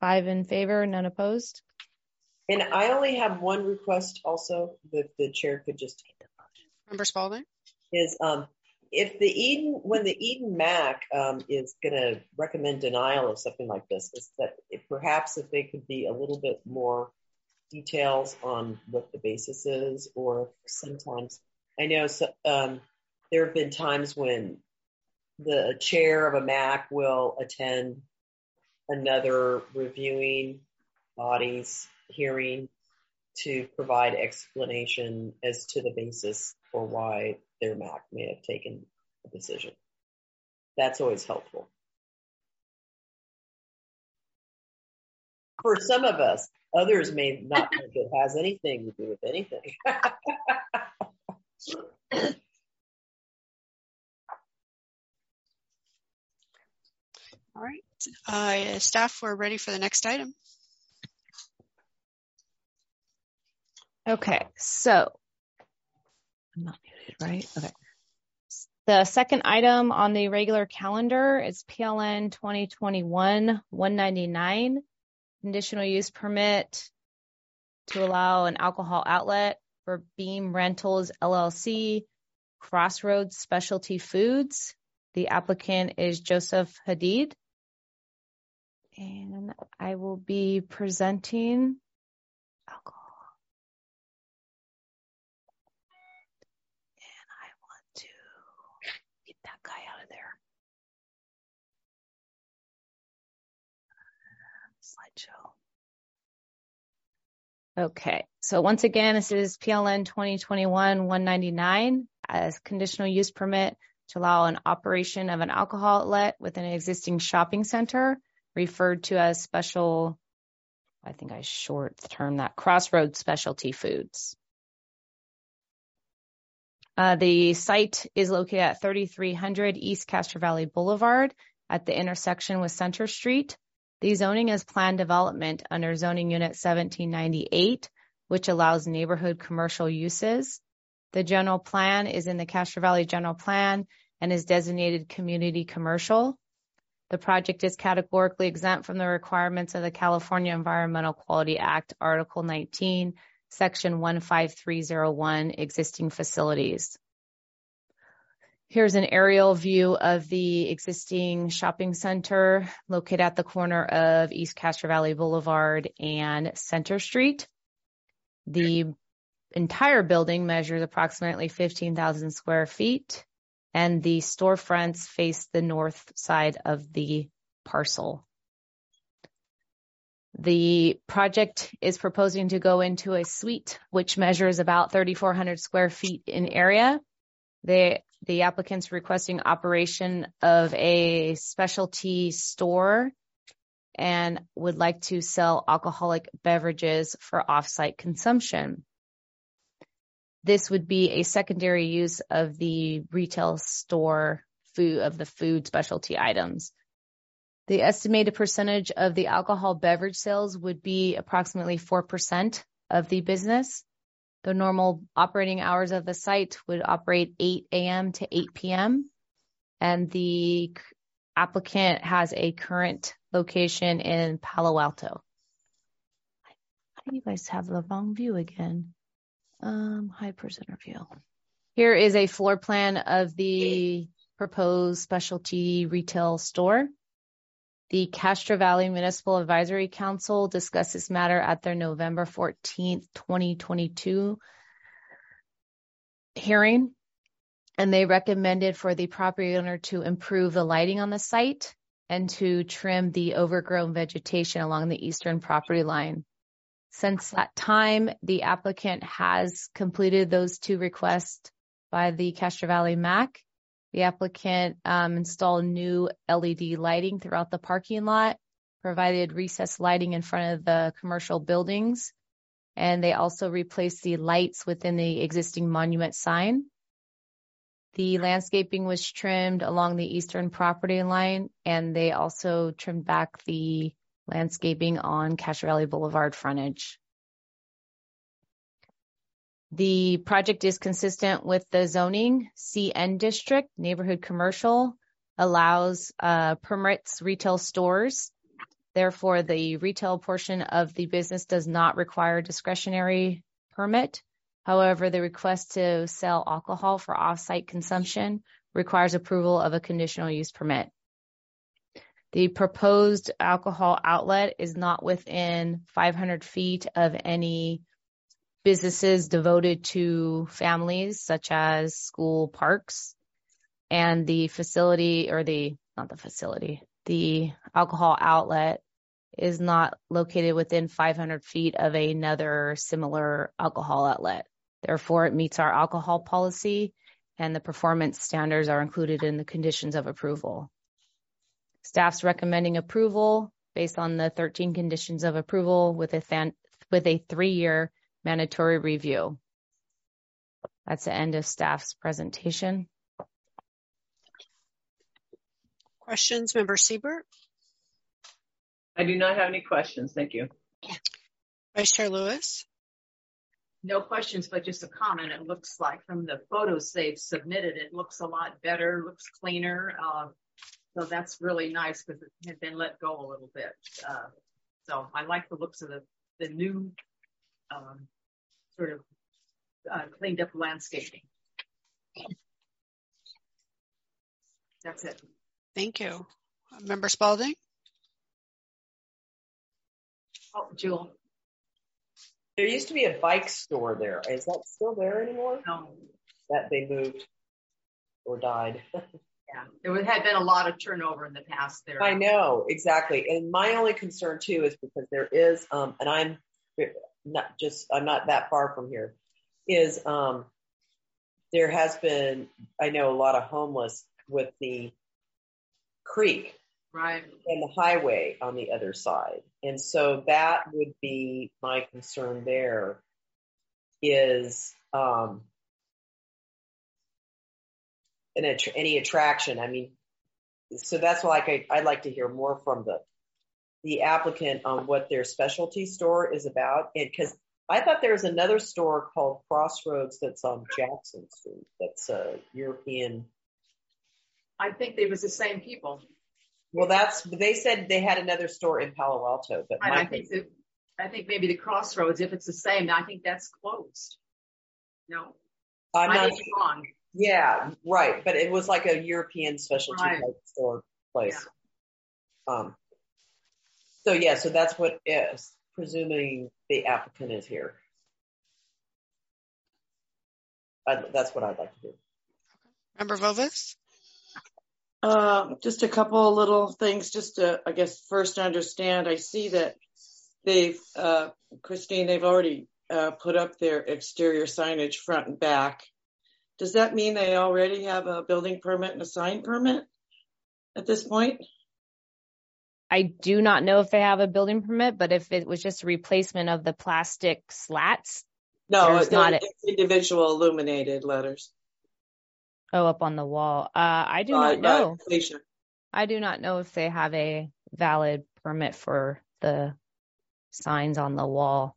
Five in favor, none opposed. And I only have one request also that the chair could just Member Spalding? is um, if the Eden, when the Eden MAC um, is going to recommend denial of something like this, is that if perhaps if they could be a little bit more details on what the basis is, or sometimes I know so, um, there have been times when the chair of a MAC will attend another reviewing body's hearing to provide explanation as to the basis for why their MAC may have taken a decision. That's always helpful. For some of us, others may not think it has anything to do with anything. All right. Uh, staff, we're ready for the next item. Okay, so I'm not muted, right? Okay. The second item on the regular calendar is PLN 2021-199, conditional use permit to allow an alcohol outlet for Beam Rentals LLC, Crossroads Specialty Foods. The applicant is Joseph Hadid. And I will be presenting alcohol. And I want to get that guy out of there. Slideshow. Okay, so once again, this is PLN 2021-199 as conditional use permit to allow an operation of an alcohol outlet within an existing shopping center referred to as special, I think I short term that Crossroads Specialty Foods. Uh, the site is located at 3300 East Castro Valley Boulevard at the intersection with Center Street. The zoning is planned development under zoning unit 1798, which allows neighborhood commercial uses. The general plan is in the Castro Valley General Plan and is designated community commercial. The project is categorically exempt from the requirements of the California Environmental Quality Act, Article 19, Section 15301, existing facilities. Here's an aerial view of the existing shopping center located at the corner of East Castro Valley Boulevard and Center Street. The entire building measures approximately 15,000 square feet and the storefronts face the north side of the parcel. The project is proposing to go into a suite which measures about 3,400 square feet in area. The, the applicant's requesting operation of a specialty store and would like to sell alcoholic beverages for off-site consumption. This would be a secondary use of the retail store food of the food specialty items. The estimated percentage of the alcohol beverage sales would be approximately 4% of the business. The normal operating hours of the site would operate 8 a.m. to 8 p.m. And the applicant has a current location in Palo Alto. You guys have the wrong view again? Um, high presenter view. Here is a floor plan of the proposed specialty retail store. The Castro Valley Municipal Advisory Council discussed this matter at their November 14th, 2022 hearing, and they recommended for the property owner to improve the lighting on the site and to trim the overgrown vegetation along the eastern property line. Since that time, the applicant has completed those two requests by the Castro Valley MAC. The applicant um, installed new LED lighting throughout the parking lot, provided recessed lighting in front of the commercial buildings, and they also replaced the lights within the existing monument sign. The landscaping was trimmed along the eastern property line, and they also trimmed back the landscaping on Castro Valley Boulevard frontage. The project is consistent with the zoning CN district, neighborhood commercial, allows, uh, permits retail stores Therefore, the retail portion of the business does not require discretionary permit. However, the request to sell alcohol for off-site consumption requires approval of a conditional use permit. The proposed alcohol outlet is not within 500 feet of any businesses devoted to families, such as school parks. And the facility, or the, not the facility, the alcohol outlet is not located within 500 feet of another similar alcohol outlet. Therefore, it meets our alcohol policy and the performance standards are included in the conditions of approval. Staff's recommending approval based on the 13 conditions of approval with a, with a three-year mandatory review. That's the end of staff's presentation. Questions, Member Siebert? I do not have any questions. Thank you. Vice Chair Lewis? No questions, but just a comment. It looks like from the photos they've submitted, it looks a lot better, looks cleaner. Uh, so that's really nice because it had been let go a little bit. Uh, so I like the looks of the, the new um, sort of uh, cleaned up landscaping. That's it. Thank you. Member Spalding? Oh, Jewel. There used to be a bike store there. Is that still there anymore? No. That they moved or died. Yeah, there had been a lot of turnover in the past there. I know exactly, and my only concern too is because there is, um, and I'm not just I'm not that far from here, is um, there has been I know a lot of homeless with the creek right and the highway on the other side, and so that would be my concern. There is um, an, any attraction. I mean, so that's why I, I'd like to hear more from the the applicant on what their specialty store is about. Because I thought there was another store called Crossroads that's on Jackson Street. That's a European. I think they was the same people. Well, that's they said they had another store in Palo Alto, but I think that, I think maybe the Crossroads, if it's the same, I think that's closed. No, I'm I not wrong. Yeah, right. But it was like a European specialty Right. store place. Um. So yeah, so that's what is presuming the applicant is here. i that's what I'd like to do. Member Vovis? Um, just a couple of little things, just to, I guess, first understand. I see that they've, uh, Christine, they've already uh, put up their exterior signage front and back. Does that mean they already have a building permit and a sign permit at this point? I do not know if they have a building permit, but if it was just a replacement of the plastic slats, No, they're- not a- it's individual illuminated letters. oh, up on the wall. Uh, I do by- not know. I do not know if they have a valid permit for the signs on the wall.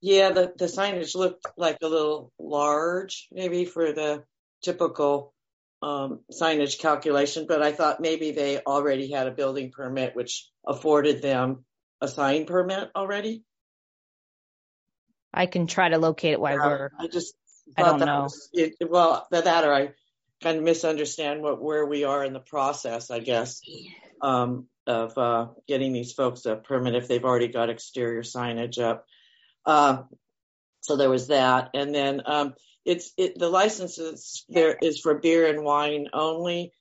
Yeah, the, the signage looked like a little large, maybe for the typical um, signage calculation, but I thought maybe they already had a building permit, which afforded them a sign permit already. I can try to locate it while Yeah, we're. I just I thought don't that know. was- it, well, that, that or I kind of misunderstand what where we are in the process, I guess, um, of uh, getting these folks a permit if they've already got exterior signage up. Uh, so there was that, and then um, it's it the licenses there is for beer and wine only,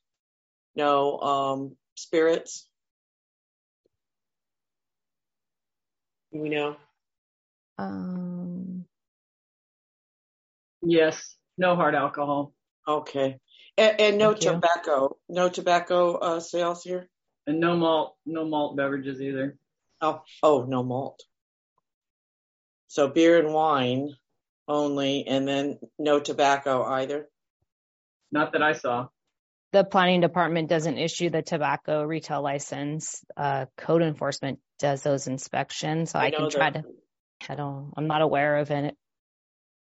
no um, spirits. We know? Um, Yes, no hard alcohol Okay, and, and no Thank you. tobacco, no tobacco uh, sales here. and no malt, no malt beverages either. Oh, oh, no malt. So beer and wine only, and then no tobacco either. Not that I saw. the planning department doesn't issue the tobacco retail license. Uh, code enforcement does those inspections, so I, know can try that- to. I don't. I'm not aware of it.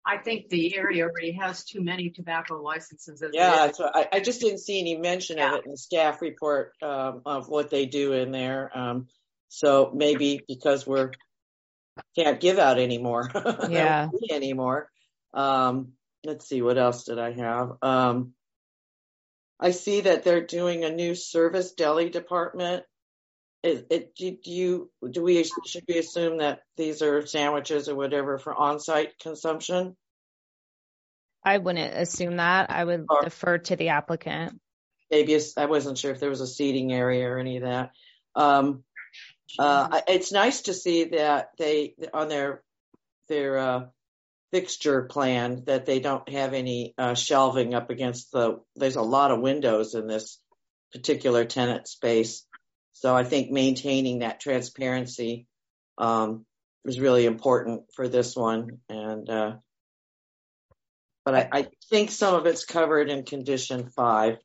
I think the area already has too many tobacco licenses. As it Yeah, so I, I just didn't see any mention of it in the staff report um, of what they do in there. Um, So maybe because we're can't give out anymore. Yeah. anymore. Um, let's see, what else did I have? Um, I see that they're doing a new service deli department. It, it, do you, do we, should we assume that these are sandwiches or whatever for on-site consumption? I wouldn't assume that. I would Or- defer to the applicant. Maybe I wasn't sure if there was a seating area or any of that. Um, uh, it's nice to see that they, on their, their, uh, fixture plan, that they don't have any, uh, shelving up against the, there's a lot of windows in this particular tenant space. So I think maintaining that transparency, um, is really important for this one and, uh, but I, I think some of it's covered in condition five.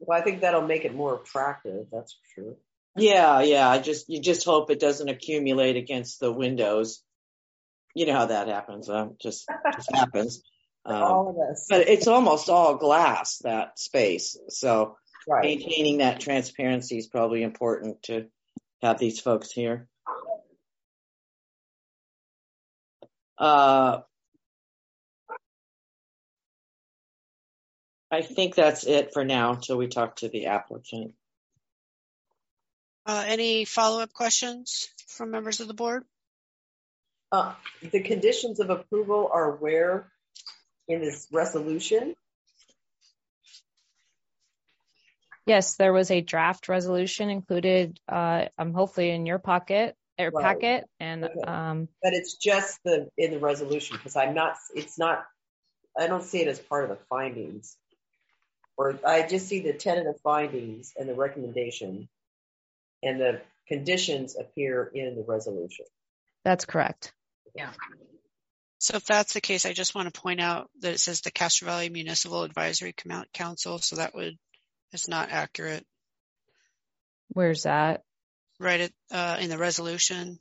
Well, I think that'll make it more attractive. That's for sure. Yeah, yeah. I just you just hope it doesn't accumulate against the windows. You know how that happens. Uh, just just happens. Um, All of us. but it's almost all glass that space. So Right. maintaining that transparency is probably important to have these folks here. Uh, I think that's it for now until we talk to the applicant. Uh, any follow-up questions from members of the board? Uh, the conditions of approval are where in this resolution? Yes, there was a draft resolution included, uh, um, hopefully in your pocket or Right. packet. And, Okay. um, But it's just the in the resolution because I'm not. It's not. I don't see it as part of the findings, or I just see the tentative findings and the recommendation, and the conditions appear in the resolution. that's correct. Yeah. So if that's the case, I just want to point out that it says the Castro Valley Municipal Advisory Council, so that would, is not accurate, Where's that? right, it, uh, in the resolution.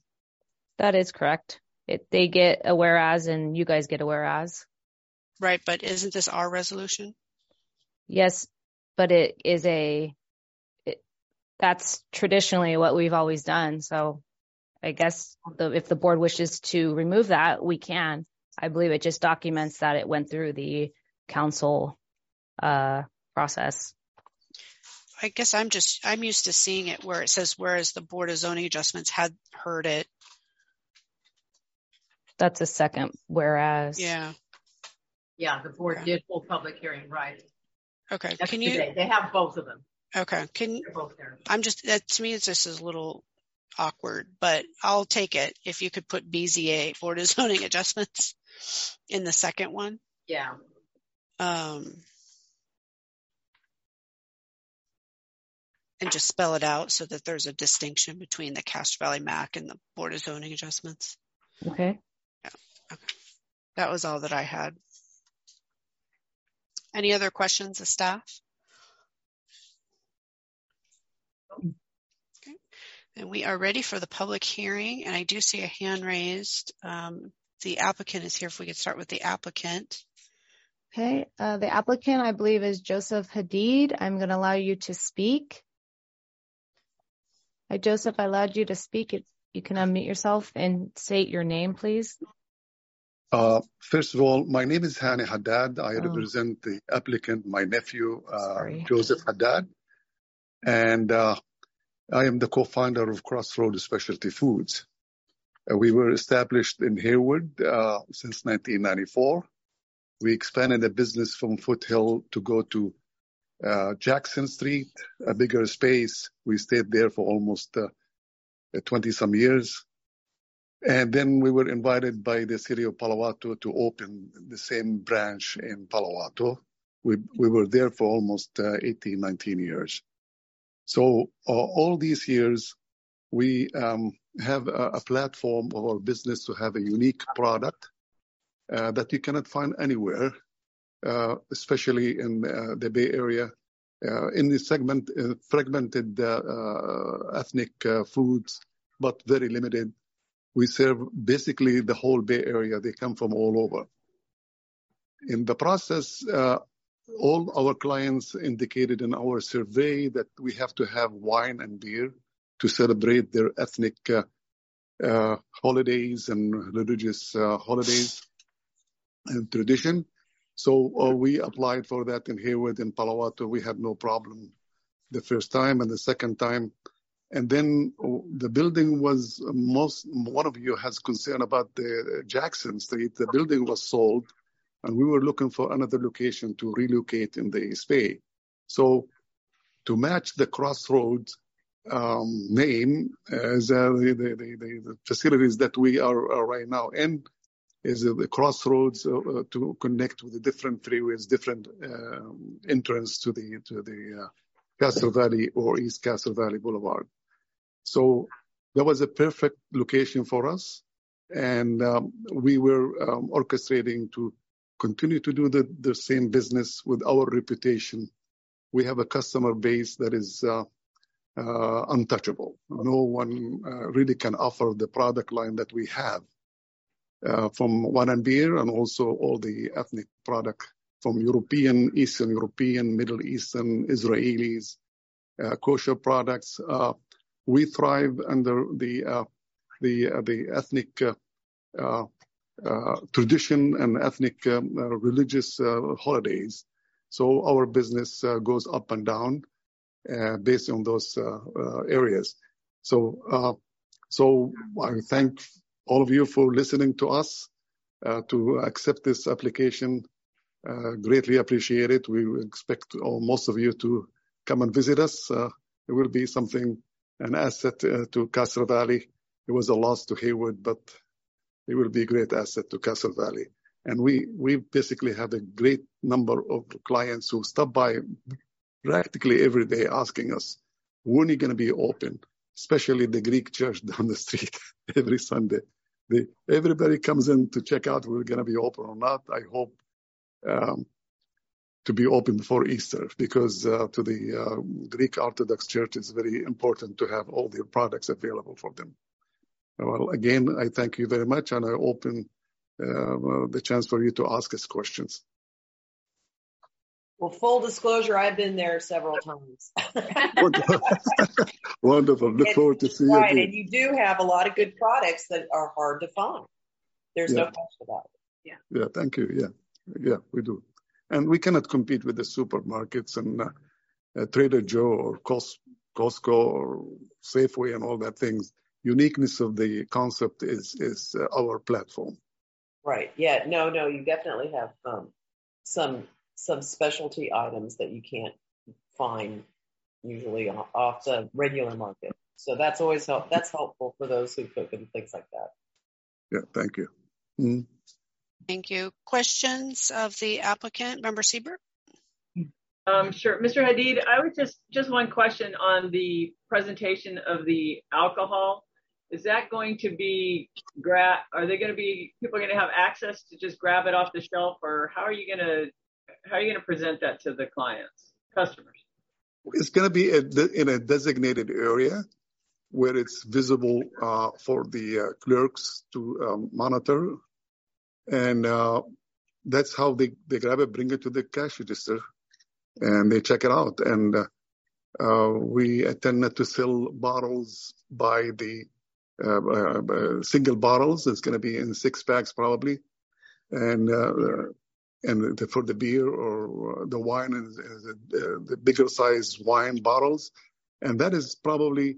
That is correct. It, they get a whereas and you guys get a whereas. Right, but isn't this our resolution? Yes, but it is a, it, that's traditionally what we've always done. So I guess the, if the board wishes to remove that, we can. I believe it just documents that it went through the council, uh, process. I guess I'm just, I'm used to seeing it where it says, whereas the Board of Zoning Adjustments had heard it. That's a second whereas. Yeah, Yeah, the board did hold public hearing, right? okay. That's Can you. They have both of them. Okay, can, They're both there. I'm just, that to me, it's just a little awkward, but I'll take it if you could put BZA, Board of Zoning Adjustments, in the second one. Yeah. Um, and just spell it out so that there's a distinction between the Castro Valley MAC and the Board of Zoning Adjustments. Okay. Yeah. Okay. That was all that I had. Any other questions of staff? Okay. And we are ready for the public hearing, and I do see a hand raised. Um, the applicant is here. If we could start with the applicant. Okay, uh, the applicant, I believe, is Joseph Hadid. I'm going to allow you to speak. Hi, Joseph, I allowed you to speak. If you can unmute yourself and state your name, please. Uh, first of all, my name is Hani Haddad. I Oh. represent the applicant, my nephew, uh, Joseph Haddad. And uh, I am the co-founder of Crossroad Specialty Foods. Uh, we were established in Hayward uh, since 1994. We expanded the business from Foothill to go to uh, Jackson Street, a bigger space. We stayed there for almost 20 some years. And then we were invited by the city of Palo Alto to open the same branch in Palo Alto. We, we were there for almost uh, 18, 19 years. So uh, all these years, we um, have a, a, platform of our business to have a unique product uh, that you cannot find anywhere, uh, especially in uh, the Bay Area. Uh, in the segment, fragmented ethnic foods, but very limited we serve basically the whole Bay Area. They come from all over. In the process, uh, all our clients indicated in our survey that we have to have wine and beer to celebrate their ethnic uh, uh, holidays and religious uh, holidays and tradition. So uh, we applied for that in Hayward and Palo Alto. We had no problem the first time and the second time. And then oh, the building was most, one of you has concern about the Jackson Street. The building was sold and we were looking for another location to relocate in the East Bay. So to match the crossroads um, name as uh, the, the, the, the, facilities that we are, are right now in is the crossroads uh, uh, to connect with the different freeways, different uh, entrance to the to the uh, Castro Valley or East Castro Valley Boulevard. So that was a perfect location for us, and um, we were um, orchestrating to continue to do the, the same business with our reputation. We have a customer base that is uh, uh, untouchable. No one uh, really can offer the product line that we have uh, from wine and beer and also all the ethnic product from European, Eastern European, Middle Eastern, Israelis, uh, kosher products. Uh, we thrive under the the the ethnic Uh, tradition and ethnic um, uh, religious uh, holidays. So our business goes up and down uh, based on those uh, uh, areas. So, so I thank all of you for listening to us, to accept this application. greatly appreciate it. We expect all, most of you to come and visit us. it will be something, an asset to Castro Valley. It was a loss to Hayward, but it will be a great asset to Castro Valley. And we, we basically have a great number of clients who stop by practically every day asking us, when are you going to be open? Especially the Greek church down the street every Sunday. Everybody comes in to check out we're going to be open or not. I hope um, to be open before Easter because uh, to the uh, Greek Orthodox Church it's very important to have all their products available for them. Well, again, I thank you very much and I open uh, the chance for you to ask us questions. Well, full disclosure, I've been there several times. Wonderful. Look forward to seeing right, you. Right, and you do have a lot of good products that are hard to find. There's yeah. no question about it. Yeah. Yeah. Thank you. Yeah. Yeah, we do. And we cannot compete with the supermarkets and uh, uh, Trader Joe or Cos- Costco or Safeway and all that things. Uniqueness of the concept is is uh, our platform. Right. Yeah. No. No. You definitely have um, some some specialty items that you can't find usually off the regular market. So that's always help. That's helpful for those who cook and things like that. Yeah, thank you. Mm-hmm. Thank you. Questions of the applicant, Member Siebert? Um, sure, Mr. Hadid. I would just just one question on the presentation of the alcohol. Is that going to be grab? Are they going to be people going to have access to just grab it off the shelf, or how are you going to how are you going to present that to the clients, customers? It's going to be in a designated area where it's visible uh, for the uh, clerks to um, monitor. And uh, that's how they, they grab it, bring it to the cash register, and they check it out. And uh, uh, we intend to sell bottles by the single bottles. It's going to be in six packs probably. And and the, for the beer or the wine is, is the, the bigger size wine bottles, and that is probably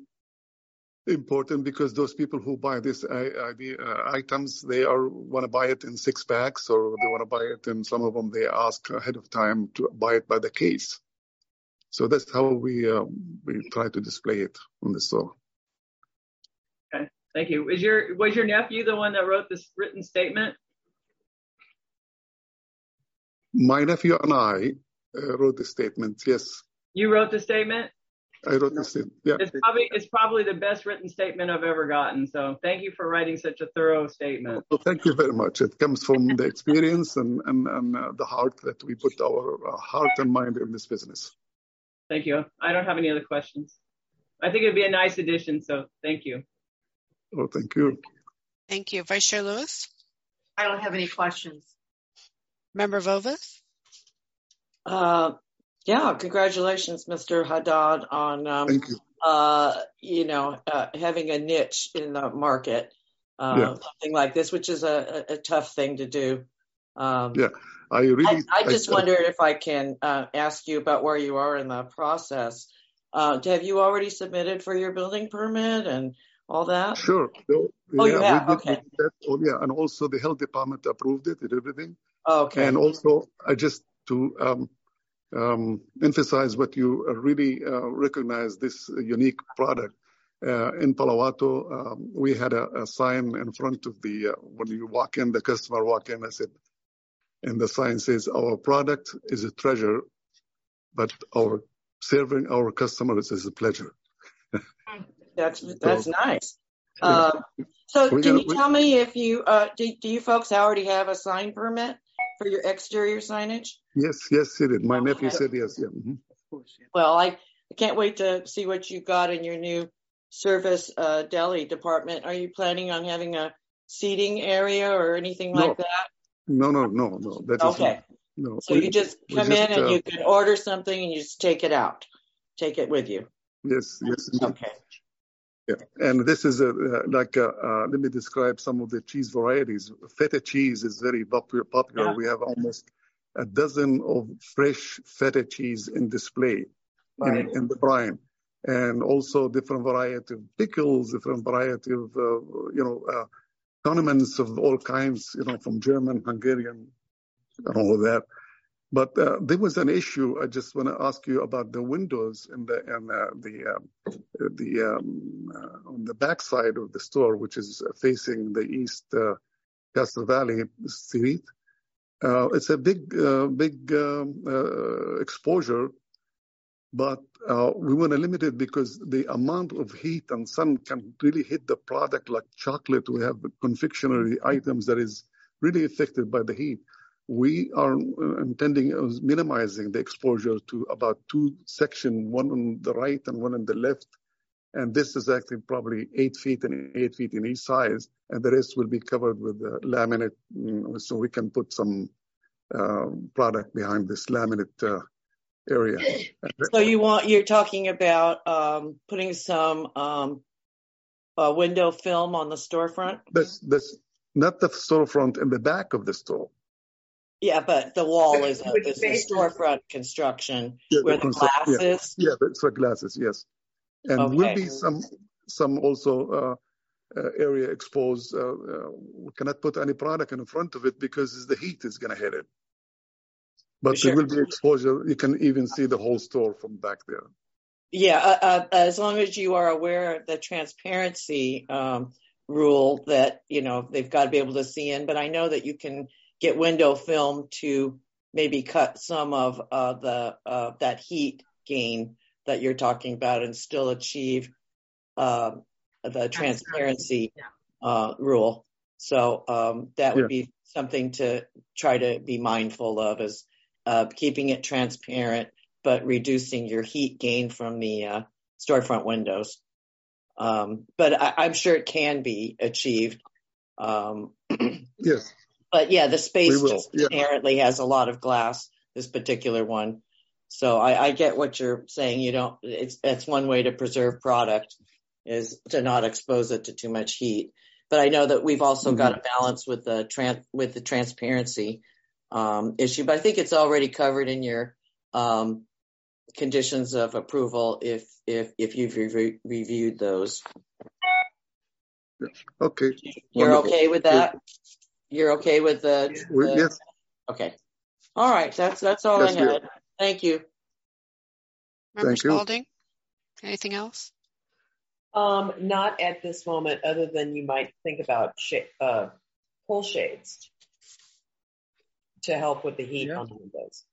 important because those people who buy these uh, uh, items they are want to buy it in six packs or they want to buy it and some of them they ask ahead of time to buy it by the case so that's how we uh, we try to display it on the store thank you is your was your nephew the one that wrote this written statement my nephew and I uh, wrote the statement. Yes. You wrote the statement. I wrote the statement. Yeah. It's probably it's probably the best written statement I've ever gotten. So thank you for writing such a thorough statement. Well, thank you very much. It comes from the experience and and, and uh, the heart that we put our uh, heart and mind in this business. Thank you. I don't have any other questions. I think it'd be a nice addition. So thank you. Oh, thank you. Thank you, Vice Chair Lewis. I don't have any questions. Member Vovis? Uh, Yeah, congratulations, Mr. Haddad, on um, Thank you. uh, you know uh, having a niche in the market, uh, Yeah. something like this, which is a, a, a tough thing to do. Um, Yeah, I really. I, I just wondered if I can uh, ask you about where you are in the process. Uh, have you already submitted for your building permit and all that? Sure. So, Oh, yeah, did- Okay. Oh, yeah, and also the health department approved it and everything. Okay. And also, I just to um, um, emphasize what you uh, really uh, recognize this unique product. Uh, in Palo Alto, um, we had a, a sign in front of the, uh, when you walk in, the customer walk in, I said, and the sign says, our product is a treasure, but our serving our customers is a pleasure. That's that's nice. Uh, so can got- you we- tell me if you uh, do, do you folks already have a sign permit for your exterior signage? Yes, yes, he did. My nephew said yes. Yeah. mhm. Well, I, I can't wait to see what you got in your new service uh, deli department. Are you planning on having a seating area or anything No. like that? No, no, no, no. That is Okay. not. No. So We- you just come just, in and uh, you can order something and you just take it out, take it with you. Yes, yes. indeed. Okay. Yeah. And this is a, uh, like, uh, uh, let me describe some of the cheese varieties. Feta cheese is very popu- popular. Yeah. We have almost a dozen of fresh feta cheese in display Right. in, in the brine. And also different variety of pickles, different variety of, uh, you know, uh, condiments of all kinds, you know, from German, Hungarian, and all of that. But uh, there was an issue. I just want to ask you about the windows in the in uh, the um, the um, uh, on the back side of the store, which is facing the east uh, Castro Valley Street. Uh, it's a big uh, big um, uh, exposure, but uh, we want to limit it because the amount of heat and sun can really hit the product like chocolate. We have confectionery items that is really affected by the heat we are uh, intending minimizing the exposure to about two sections, one on the right and one on the left. And this is actually probably eight feet and eight feet in each size. And the rest will be covered with uh, laminate. mm, So we can put some uh, product behind this laminate uh, area. So you want you're talking about um, putting some um, uh, window film on the storefront? That's, that's not the storefront in the back of the store. Yeah, but the wall Which- is a, is a storefront construction Yeah, where the concept- glass yeah. is. Yeah, that's for glasses, yes. And will be some some also uh, uh, area exposed. Uh, uh, we cannot put any product in front of it because the heat is going to hit it. But Sure. there will be exposure. You can even see the whole store from back there. Yeah, uh, uh, as long as you are aware of the transparency um, rule that you know they've got to be able to see in. But I know that you can get window film to maybe cut some of uh, the uh, that heat gain that you're talking about and still achieve uh, the transparency uh, rule. So um, that would be something to try to be mindful of is uh, keeping it transparent, but reducing your heat gain from the uh, storefront windows. Um, but I, I'm sure it can be achieved. Um, Yes, but yeah, the space just yeah. inherently has a lot of glass. This particular one, so I, I get what you're saying. You don't. It's that's one way to preserve product is to not expose it to too much heat. But I know that we've also got a balance with the tran- with the transparency um, issue. But I think it's already covered in your um, conditions of approval if if if you've re- reviewed those. okay. You're Wonderful. okay with that? You're okay with the, the- yes, Okay. All right. That's that's all Yes, I we are. had. Thank you. Member Thank you. Spalding? Anything else? Um, not at this moment, other than you might think about sh- uh, pull shades to help with the heat Yeah. on the windows.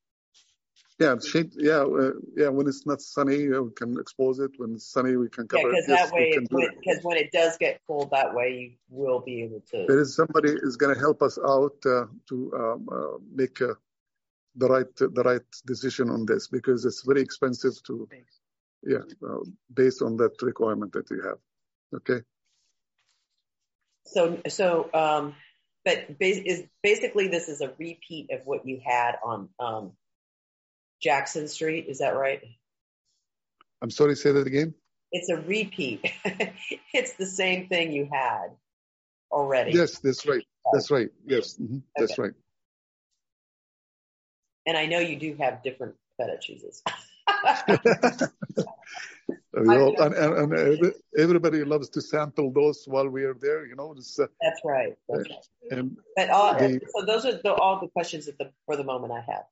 Yeah, shade, yeah, uh, yeah. When it's not sunny, uh, we can expose it. When it's sunny, we can Yeah, cover because it. Yes, that way, we can do it. because when it does get cold, that way you will be able to. there is somebody is going to help us out uh, to um, uh, make uh, the right the right decision on this because it's very expensive to yeah uh, based on that requirement that you have okay So, so, um, but bas- is basically this is a repeat of what you had on um, Jackson Street. Is that right? I'm sorry, say that again. It's a repeat. it's the same thing you had already. Yes, that's right. That's right. Yes, mm-hmm. that's right. And I know you do have different feta cheeses. All- and, and, and everybody loves to sample those while we are there. You know, uh, That's right. That's right. and But all, The- so those are the, all the questions the, for the moment I have.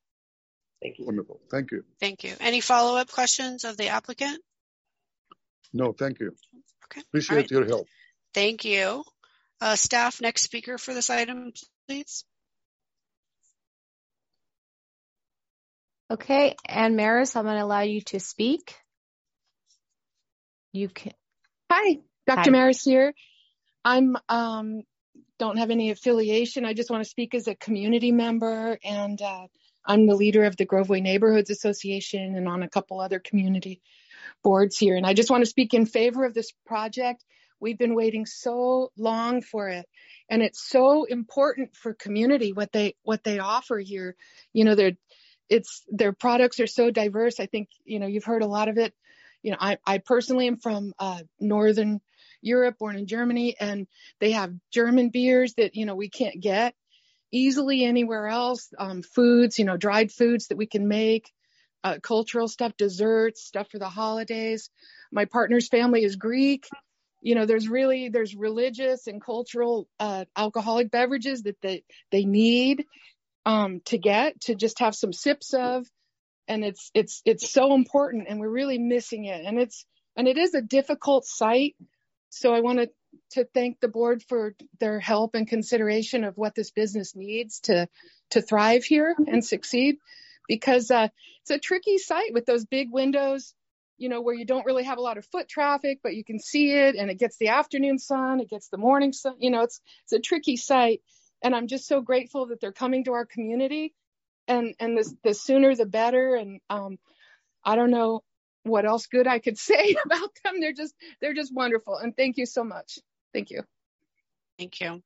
Thank you. wonderful. Thank you. Thank you. Any follow-up questions of the applicant? No, thank you. Okay. Appreciate All right. your help. Thank you. Uh, staff, next speaker for this item, please. Okay, Ann Maris, I'm going to allow you to speak. You can. Hi, Dr. Hi. Maris here. I'm um don't have any affiliation. I just want to speak as a community member and uh, I'm the leader of the Groveway Neighborhoods Association and on a couple other community boards here. And I just want to speak in favor of this project. We've been waiting so long for it and it's so important for community what they what they offer here. You know, they're it's their products are so diverse. I think, you know, you've heard a lot of it you know, I, I personally am from uh, Northern Europe, born in Germany, and they have German beers that, you know, we can't get easily anywhere else. Um, foods, you know, dried foods that we can make, uh, cultural stuff, desserts, stuff for the holidays. My partner's family is Greek. You know, there's really, there's religious and cultural uh, alcoholic beverages that they, they need um, to get, to just have some sips of and it's it's it's so important and we're really missing it and it's and it is a difficult site so i want to thank the board for their help and consideration of what this business needs to to thrive here and succeed. Because uh, it's a tricky site with those big windows you know where you don't really have a lot of foot traffic but you can see it and it gets the afternoon sun it gets the morning sun you know it's it's a tricky site. And i'm just so grateful that they're coming to our community. And and the, the sooner the better. And um i don't know what else good i could say about them. They're just they're just wonderful. And thank you so much thank you Thank you.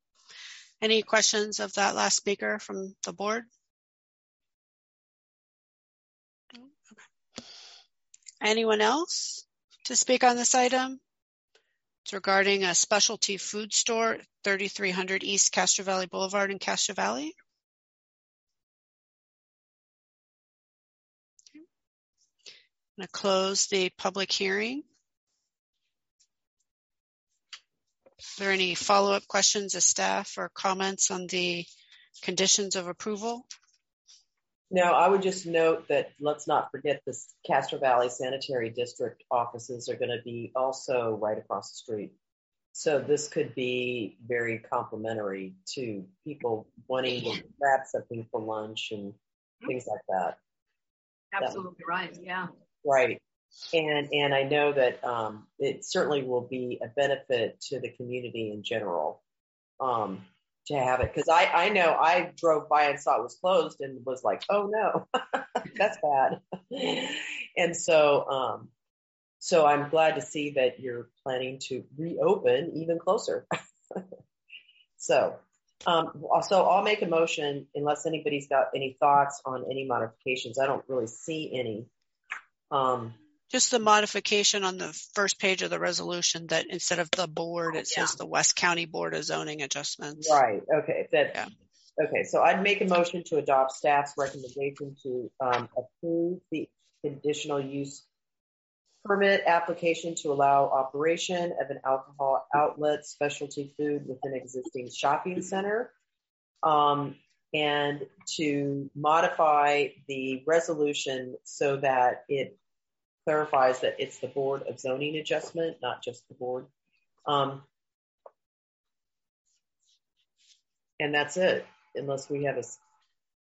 Any questions of that last speaker from the board? Anyone else to speak on this item? It's regarding a specialty food store, 3300 East Castro Valley Boulevard in Castro Valley. I'm going to close the public hearing. Are there any follow-up questions of staff or comments on the conditions of approval? No, I would just note that let's not forget the Castro Valley Sanitary District offices are going to be also right across the street. So this could be very complimentary to people wanting to grab something for lunch and things like that. Absolutely right. Yeah. Right. And and I know that um, it certainly will be a benefit to the community in general um, to have it because I I know I drove by and saw it was closed and was like, oh no, that's bad. and so um, so I'm glad to see that you're planning to reopen even closer. so um, so I'll make a motion unless anybody's got any thoughts on any modifications. I don't really see any. Um, Just the modification on the first page of the resolution that instead of the board, it says the West County Board of Zoning Adjustments. Right. Okay. That. Okay. So I'd make a motion to adopt staff's recommendation to um, approve the conditional use permit application to allow operation of an alcohol outlet specialty food within existing shopping center. Um, and to modify the resolution so that it clarifies that it's the Board of Zoning Adjustment, not just the board. Um, and that's it, unless we have a,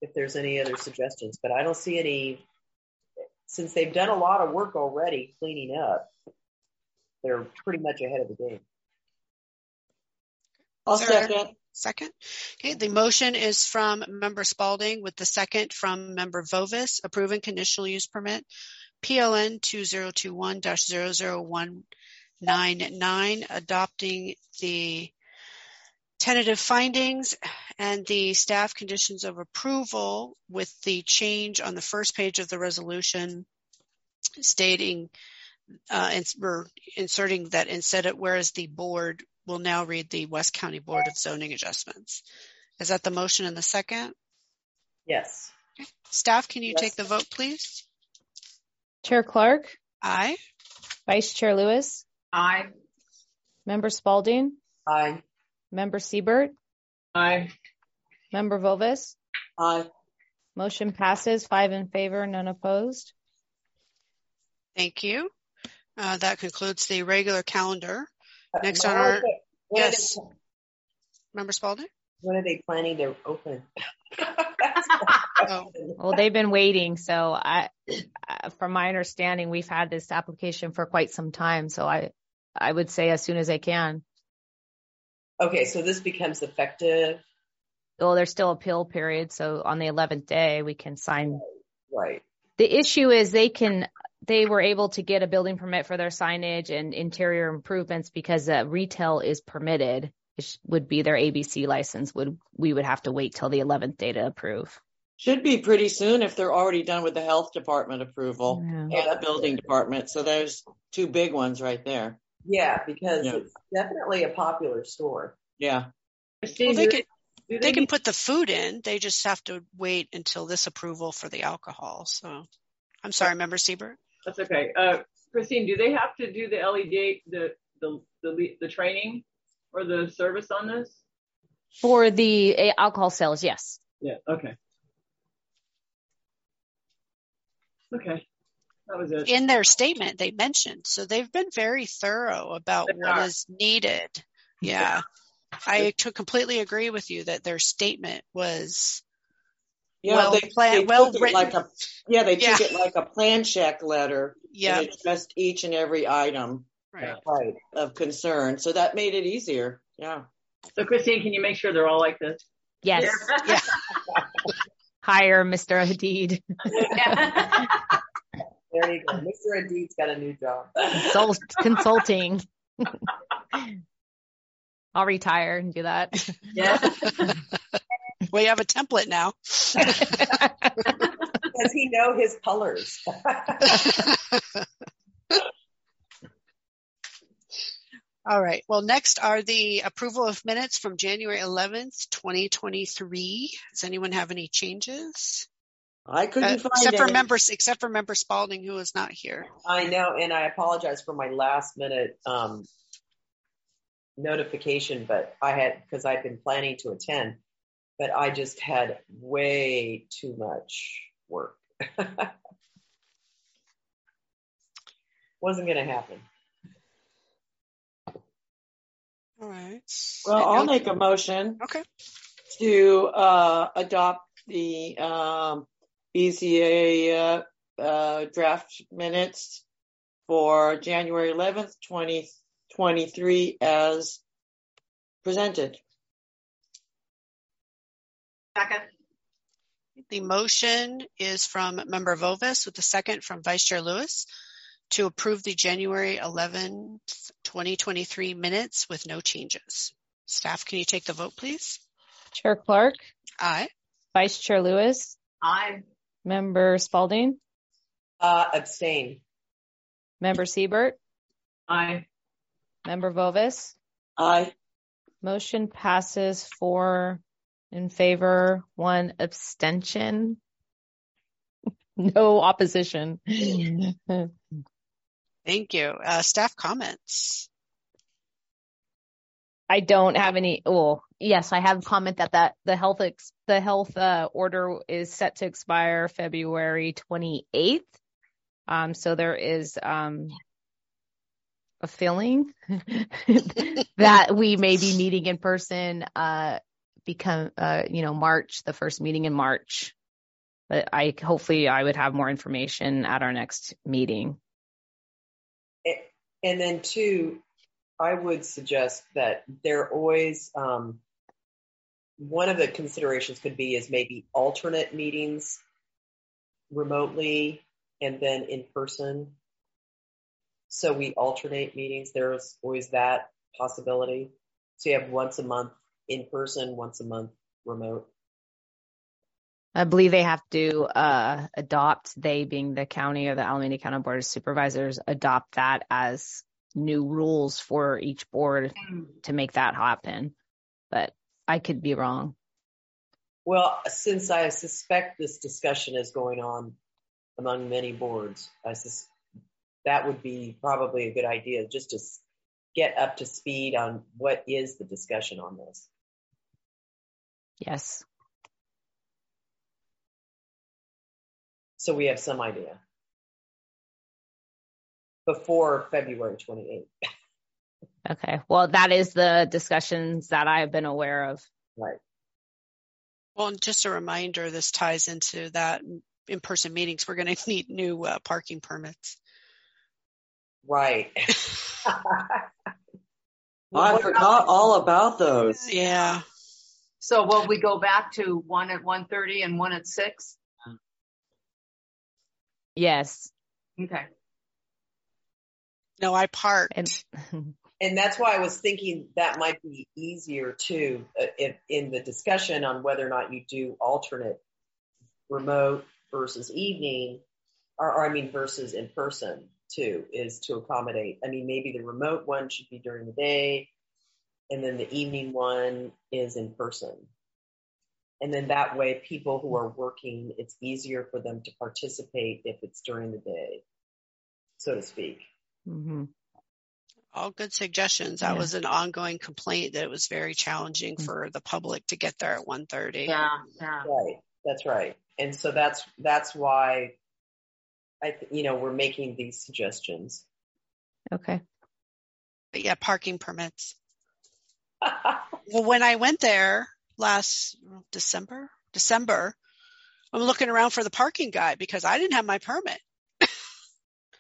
if there's any other suggestions. But I don't see any, since they've done a lot of work already cleaning up, they're pretty much ahead of the game. I'll Is there a second. Second. Okay, the motion is from member Spalding with the second from member Vovis approving conditional use permit PLN 2021-00199 adopting the tentative findings and the staff conditions of approval with the change on the first page of the resolution stating, uh, and we're inserting that instead of whereas the board will now read the West County Board of Zoning Adjustments. Is that the motion in the second? Yes. Staff, can you Yes. take the vote, please? Chair Clark, Aye. Vice Chair Lewis, Aye. Member Spalding, Aye. Member Siebert, Aye. Member Vovis. Aye. Motion passes five in favor, none opposed. Thank you. Uh, that concludes the regular calendar. Next Uh, on our- are they- when are they- yes. Member Spalding? When are they planning to open? Oh, Well, they've been waiting, so I, uh, from my understanding, we've had this application for quite some time, so I, I would say as soon as they can. Okay, so this becomes effective, Well, there's still a appeal period, so on the 11th day, we can sign. right? The issue is they can, they were able to get a building permit for their signage and interior improvements because uh, retail is permitted. Which would be their ABC license. Would we would have to wait till the 11th day to approve? Should be pretty soon if they're already done with the health department approval Yeah. and the building department. So there's two big ones right there. Yeah, because Yeah. it's definitely a popular store. Yeah. Well, they could, do they can need- put the food in. They just have to wait until this approval for the alcohol. So I'm sorry, Member Siebert. That's okay. Uh, Christine, do they have to do the LEAD, the, the, the, the training or the service on this? For the alcohol sales, yes. Yeah, okay. Okay, that was it. In their statement, they mentioned, so they've been very thorough about They what are. is needed. Yeah. I to completely agree with you that their statement was Yeah. Well they, planned- they well took it like written. a, yeah, they took Yeah. it like a plan check letter. yeah, And addressed each and every item right. Right. of concern. So that made it easier. Yeah. So Christine, can you make sure they're all like this? Yes. Yeah. Hire Mr. Hadid. There you go. Mr. Adid's got a new job. Consult- consulting. I'll retire and do that. Yeah. Well, you have a template now. Does he know his colors? All right. Well, next are the approval of minutes from January 11th, 2023. Does anyone have any changes? I couldn't Uh, find except for any. members, except for member Spalding, who is not here. I know, and I apologize for my last minute um, notification, but I had because I'd been planning to attend, but I just had way too much work. Wasn't going to happen. All right. Well, I'll make a motion Okay. to uh, adopt the um, BZA uh, uh, draft minutes for January 11th, 2023 as presented. Second. The motion is from member Vovis with the second from Vice Chair Lewis to approve the January 11th, 2023 minutes with no changes. Staff, can you take the vote, please? Chair Clark, Aye. Vice Chair Lewis, Aye. Member Spalding, Uh, abstain. Member Siebert, Aye. Member Vovis. Aye. Motion passes four in favor, one abstention. No opposition. Thank you. Uh, staff comments. I don't have any. Well, yes, I have a comment that that the health ex, the health uh, order is set to expire February 28th. Um, so there is um a feeling that we may be meeting in person. Uh, become uh you know March, the first meeting in March. But I hopefully I would have more information at our next meeting. And then two, I would suggest that there always um, one of the considerations could be is maybe alternate meetings remotely and then in person. So we alternate meetings. There's always that possibility. So you have once a month in person, once a month remote. I believe they have to uh, adopt, they being the county or the Alameda County Board of Supervisors, adopt that as new rules for each board to make that happen. But I could be wrong. Well, since I suspect this discussion is going on among many boards, I sus- that would be probably a good idea just to s- get up to speed on what is the discussion on this. Yes. So we have some idea before February 28th. Okay. Well, that is the discussions that I've been aware of. Right. Well, and just a reminder, this ties into that in-person meetings. We're going to need new uh, parking permits. Right. I forgot all about those. Yeah. So will we go back to one at 1:30 and one at six? Yes. Okay. No, I parked. And And that's why I was thinking that might be easier too, uh, if, in the discussion on whether or not you do alternate remote versus evening, or, or I mean versus in person too, is to accommodate. I mean, maybe the remote one should be during the day, and then the evening one is in person. And then that way, people who are working, it's easier for them to participate if it's during the day, so to speak. Mhm. All good suggestions. That Yeah. was an ongoing complaint that it was very challenging Mm. for the public to get there at 1:30. Yeah. Yeah. Right. That's right. And so that's that's why I th- you know we're making these suggestions. okay. But yeah, parking permits. Well, when I went there last December, December, I'm looking around for the parking guy because I didn't have my permit.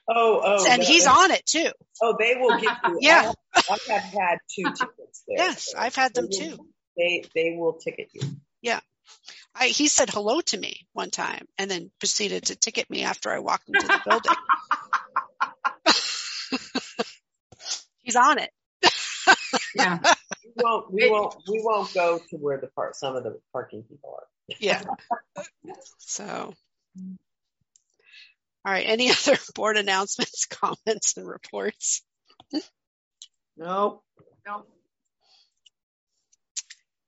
Oh, oh, and no, he's on it too. Oh, they will give you. Yeah. I, I have had two tickets there. Yes, so I've had they them will- too. They they will ticket you. Yeah, I, he said hello to me one time and then proceeded to ticket me after I walked into the building. He's on it. Yeah. We won't we won't we won't go to where the part some of the parking people are. Yeah. So, all right. Any other board announcements, comments, and reports? Nope. No. All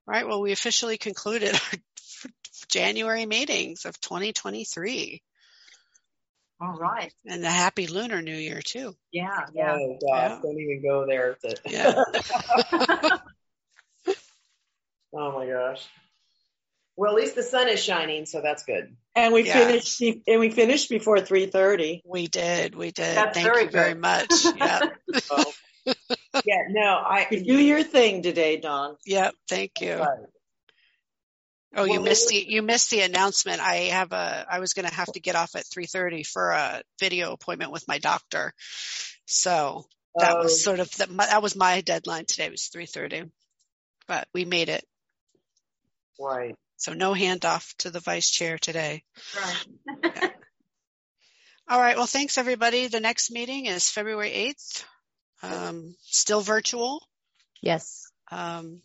right. Well, we officially concluded our January meetings of 2023 All right. and the happy Lunar New Year too. Yeah. Yeah. Oh gosh, Yeah. don't even go there. To, Yeah. oh my gosh. Well, at least the sun is shining, so that's good. And we Yeah. finished and we finished before three thirty. We did. We did. That's Thank very you very much. Yeah. Yeah, no, I You do your thing today, Don. Yep. Thank you. Right. Oh, you missed the you missed the announcement. I have a I was going to have to get off at 3:30 for a video appointment with my doctor. So that Oh. was sort of the, my, that was my deadline today was 3:30. But we made it. Right. So no handoff to the vice chair today. Right. All right. Well, thanks everybody. The next meeting is February 8th. Um, still virtual. Yes. Um,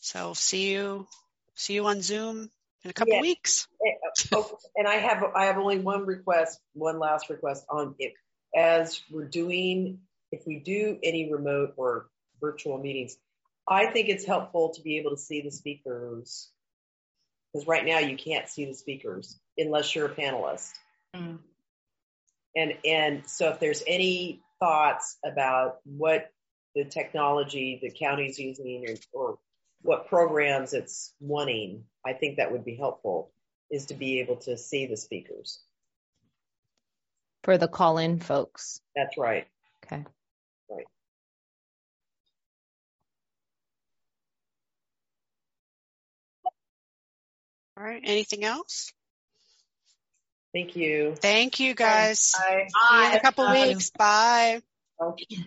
so see you see you on Zoom in a couple Yeah. weeks. Oh, and I have I have only one request, one last request on it. As we're doing, if we do any remote or virtual meetings, I think it's helpful to be able to see the speakers because right now you can't see the speakers unless you're a panelist. Mm. And and so if there's any thoughts about what the technology the county's using or, or what programs it's wanting, I think that would be helpful is to be able to see the speakers. For the call in folks. That's right. Okay. Right. All right. Anything else? Thank you. Thank you guys. Bye. See you in a couple Bye. weeks. Bye. Okay.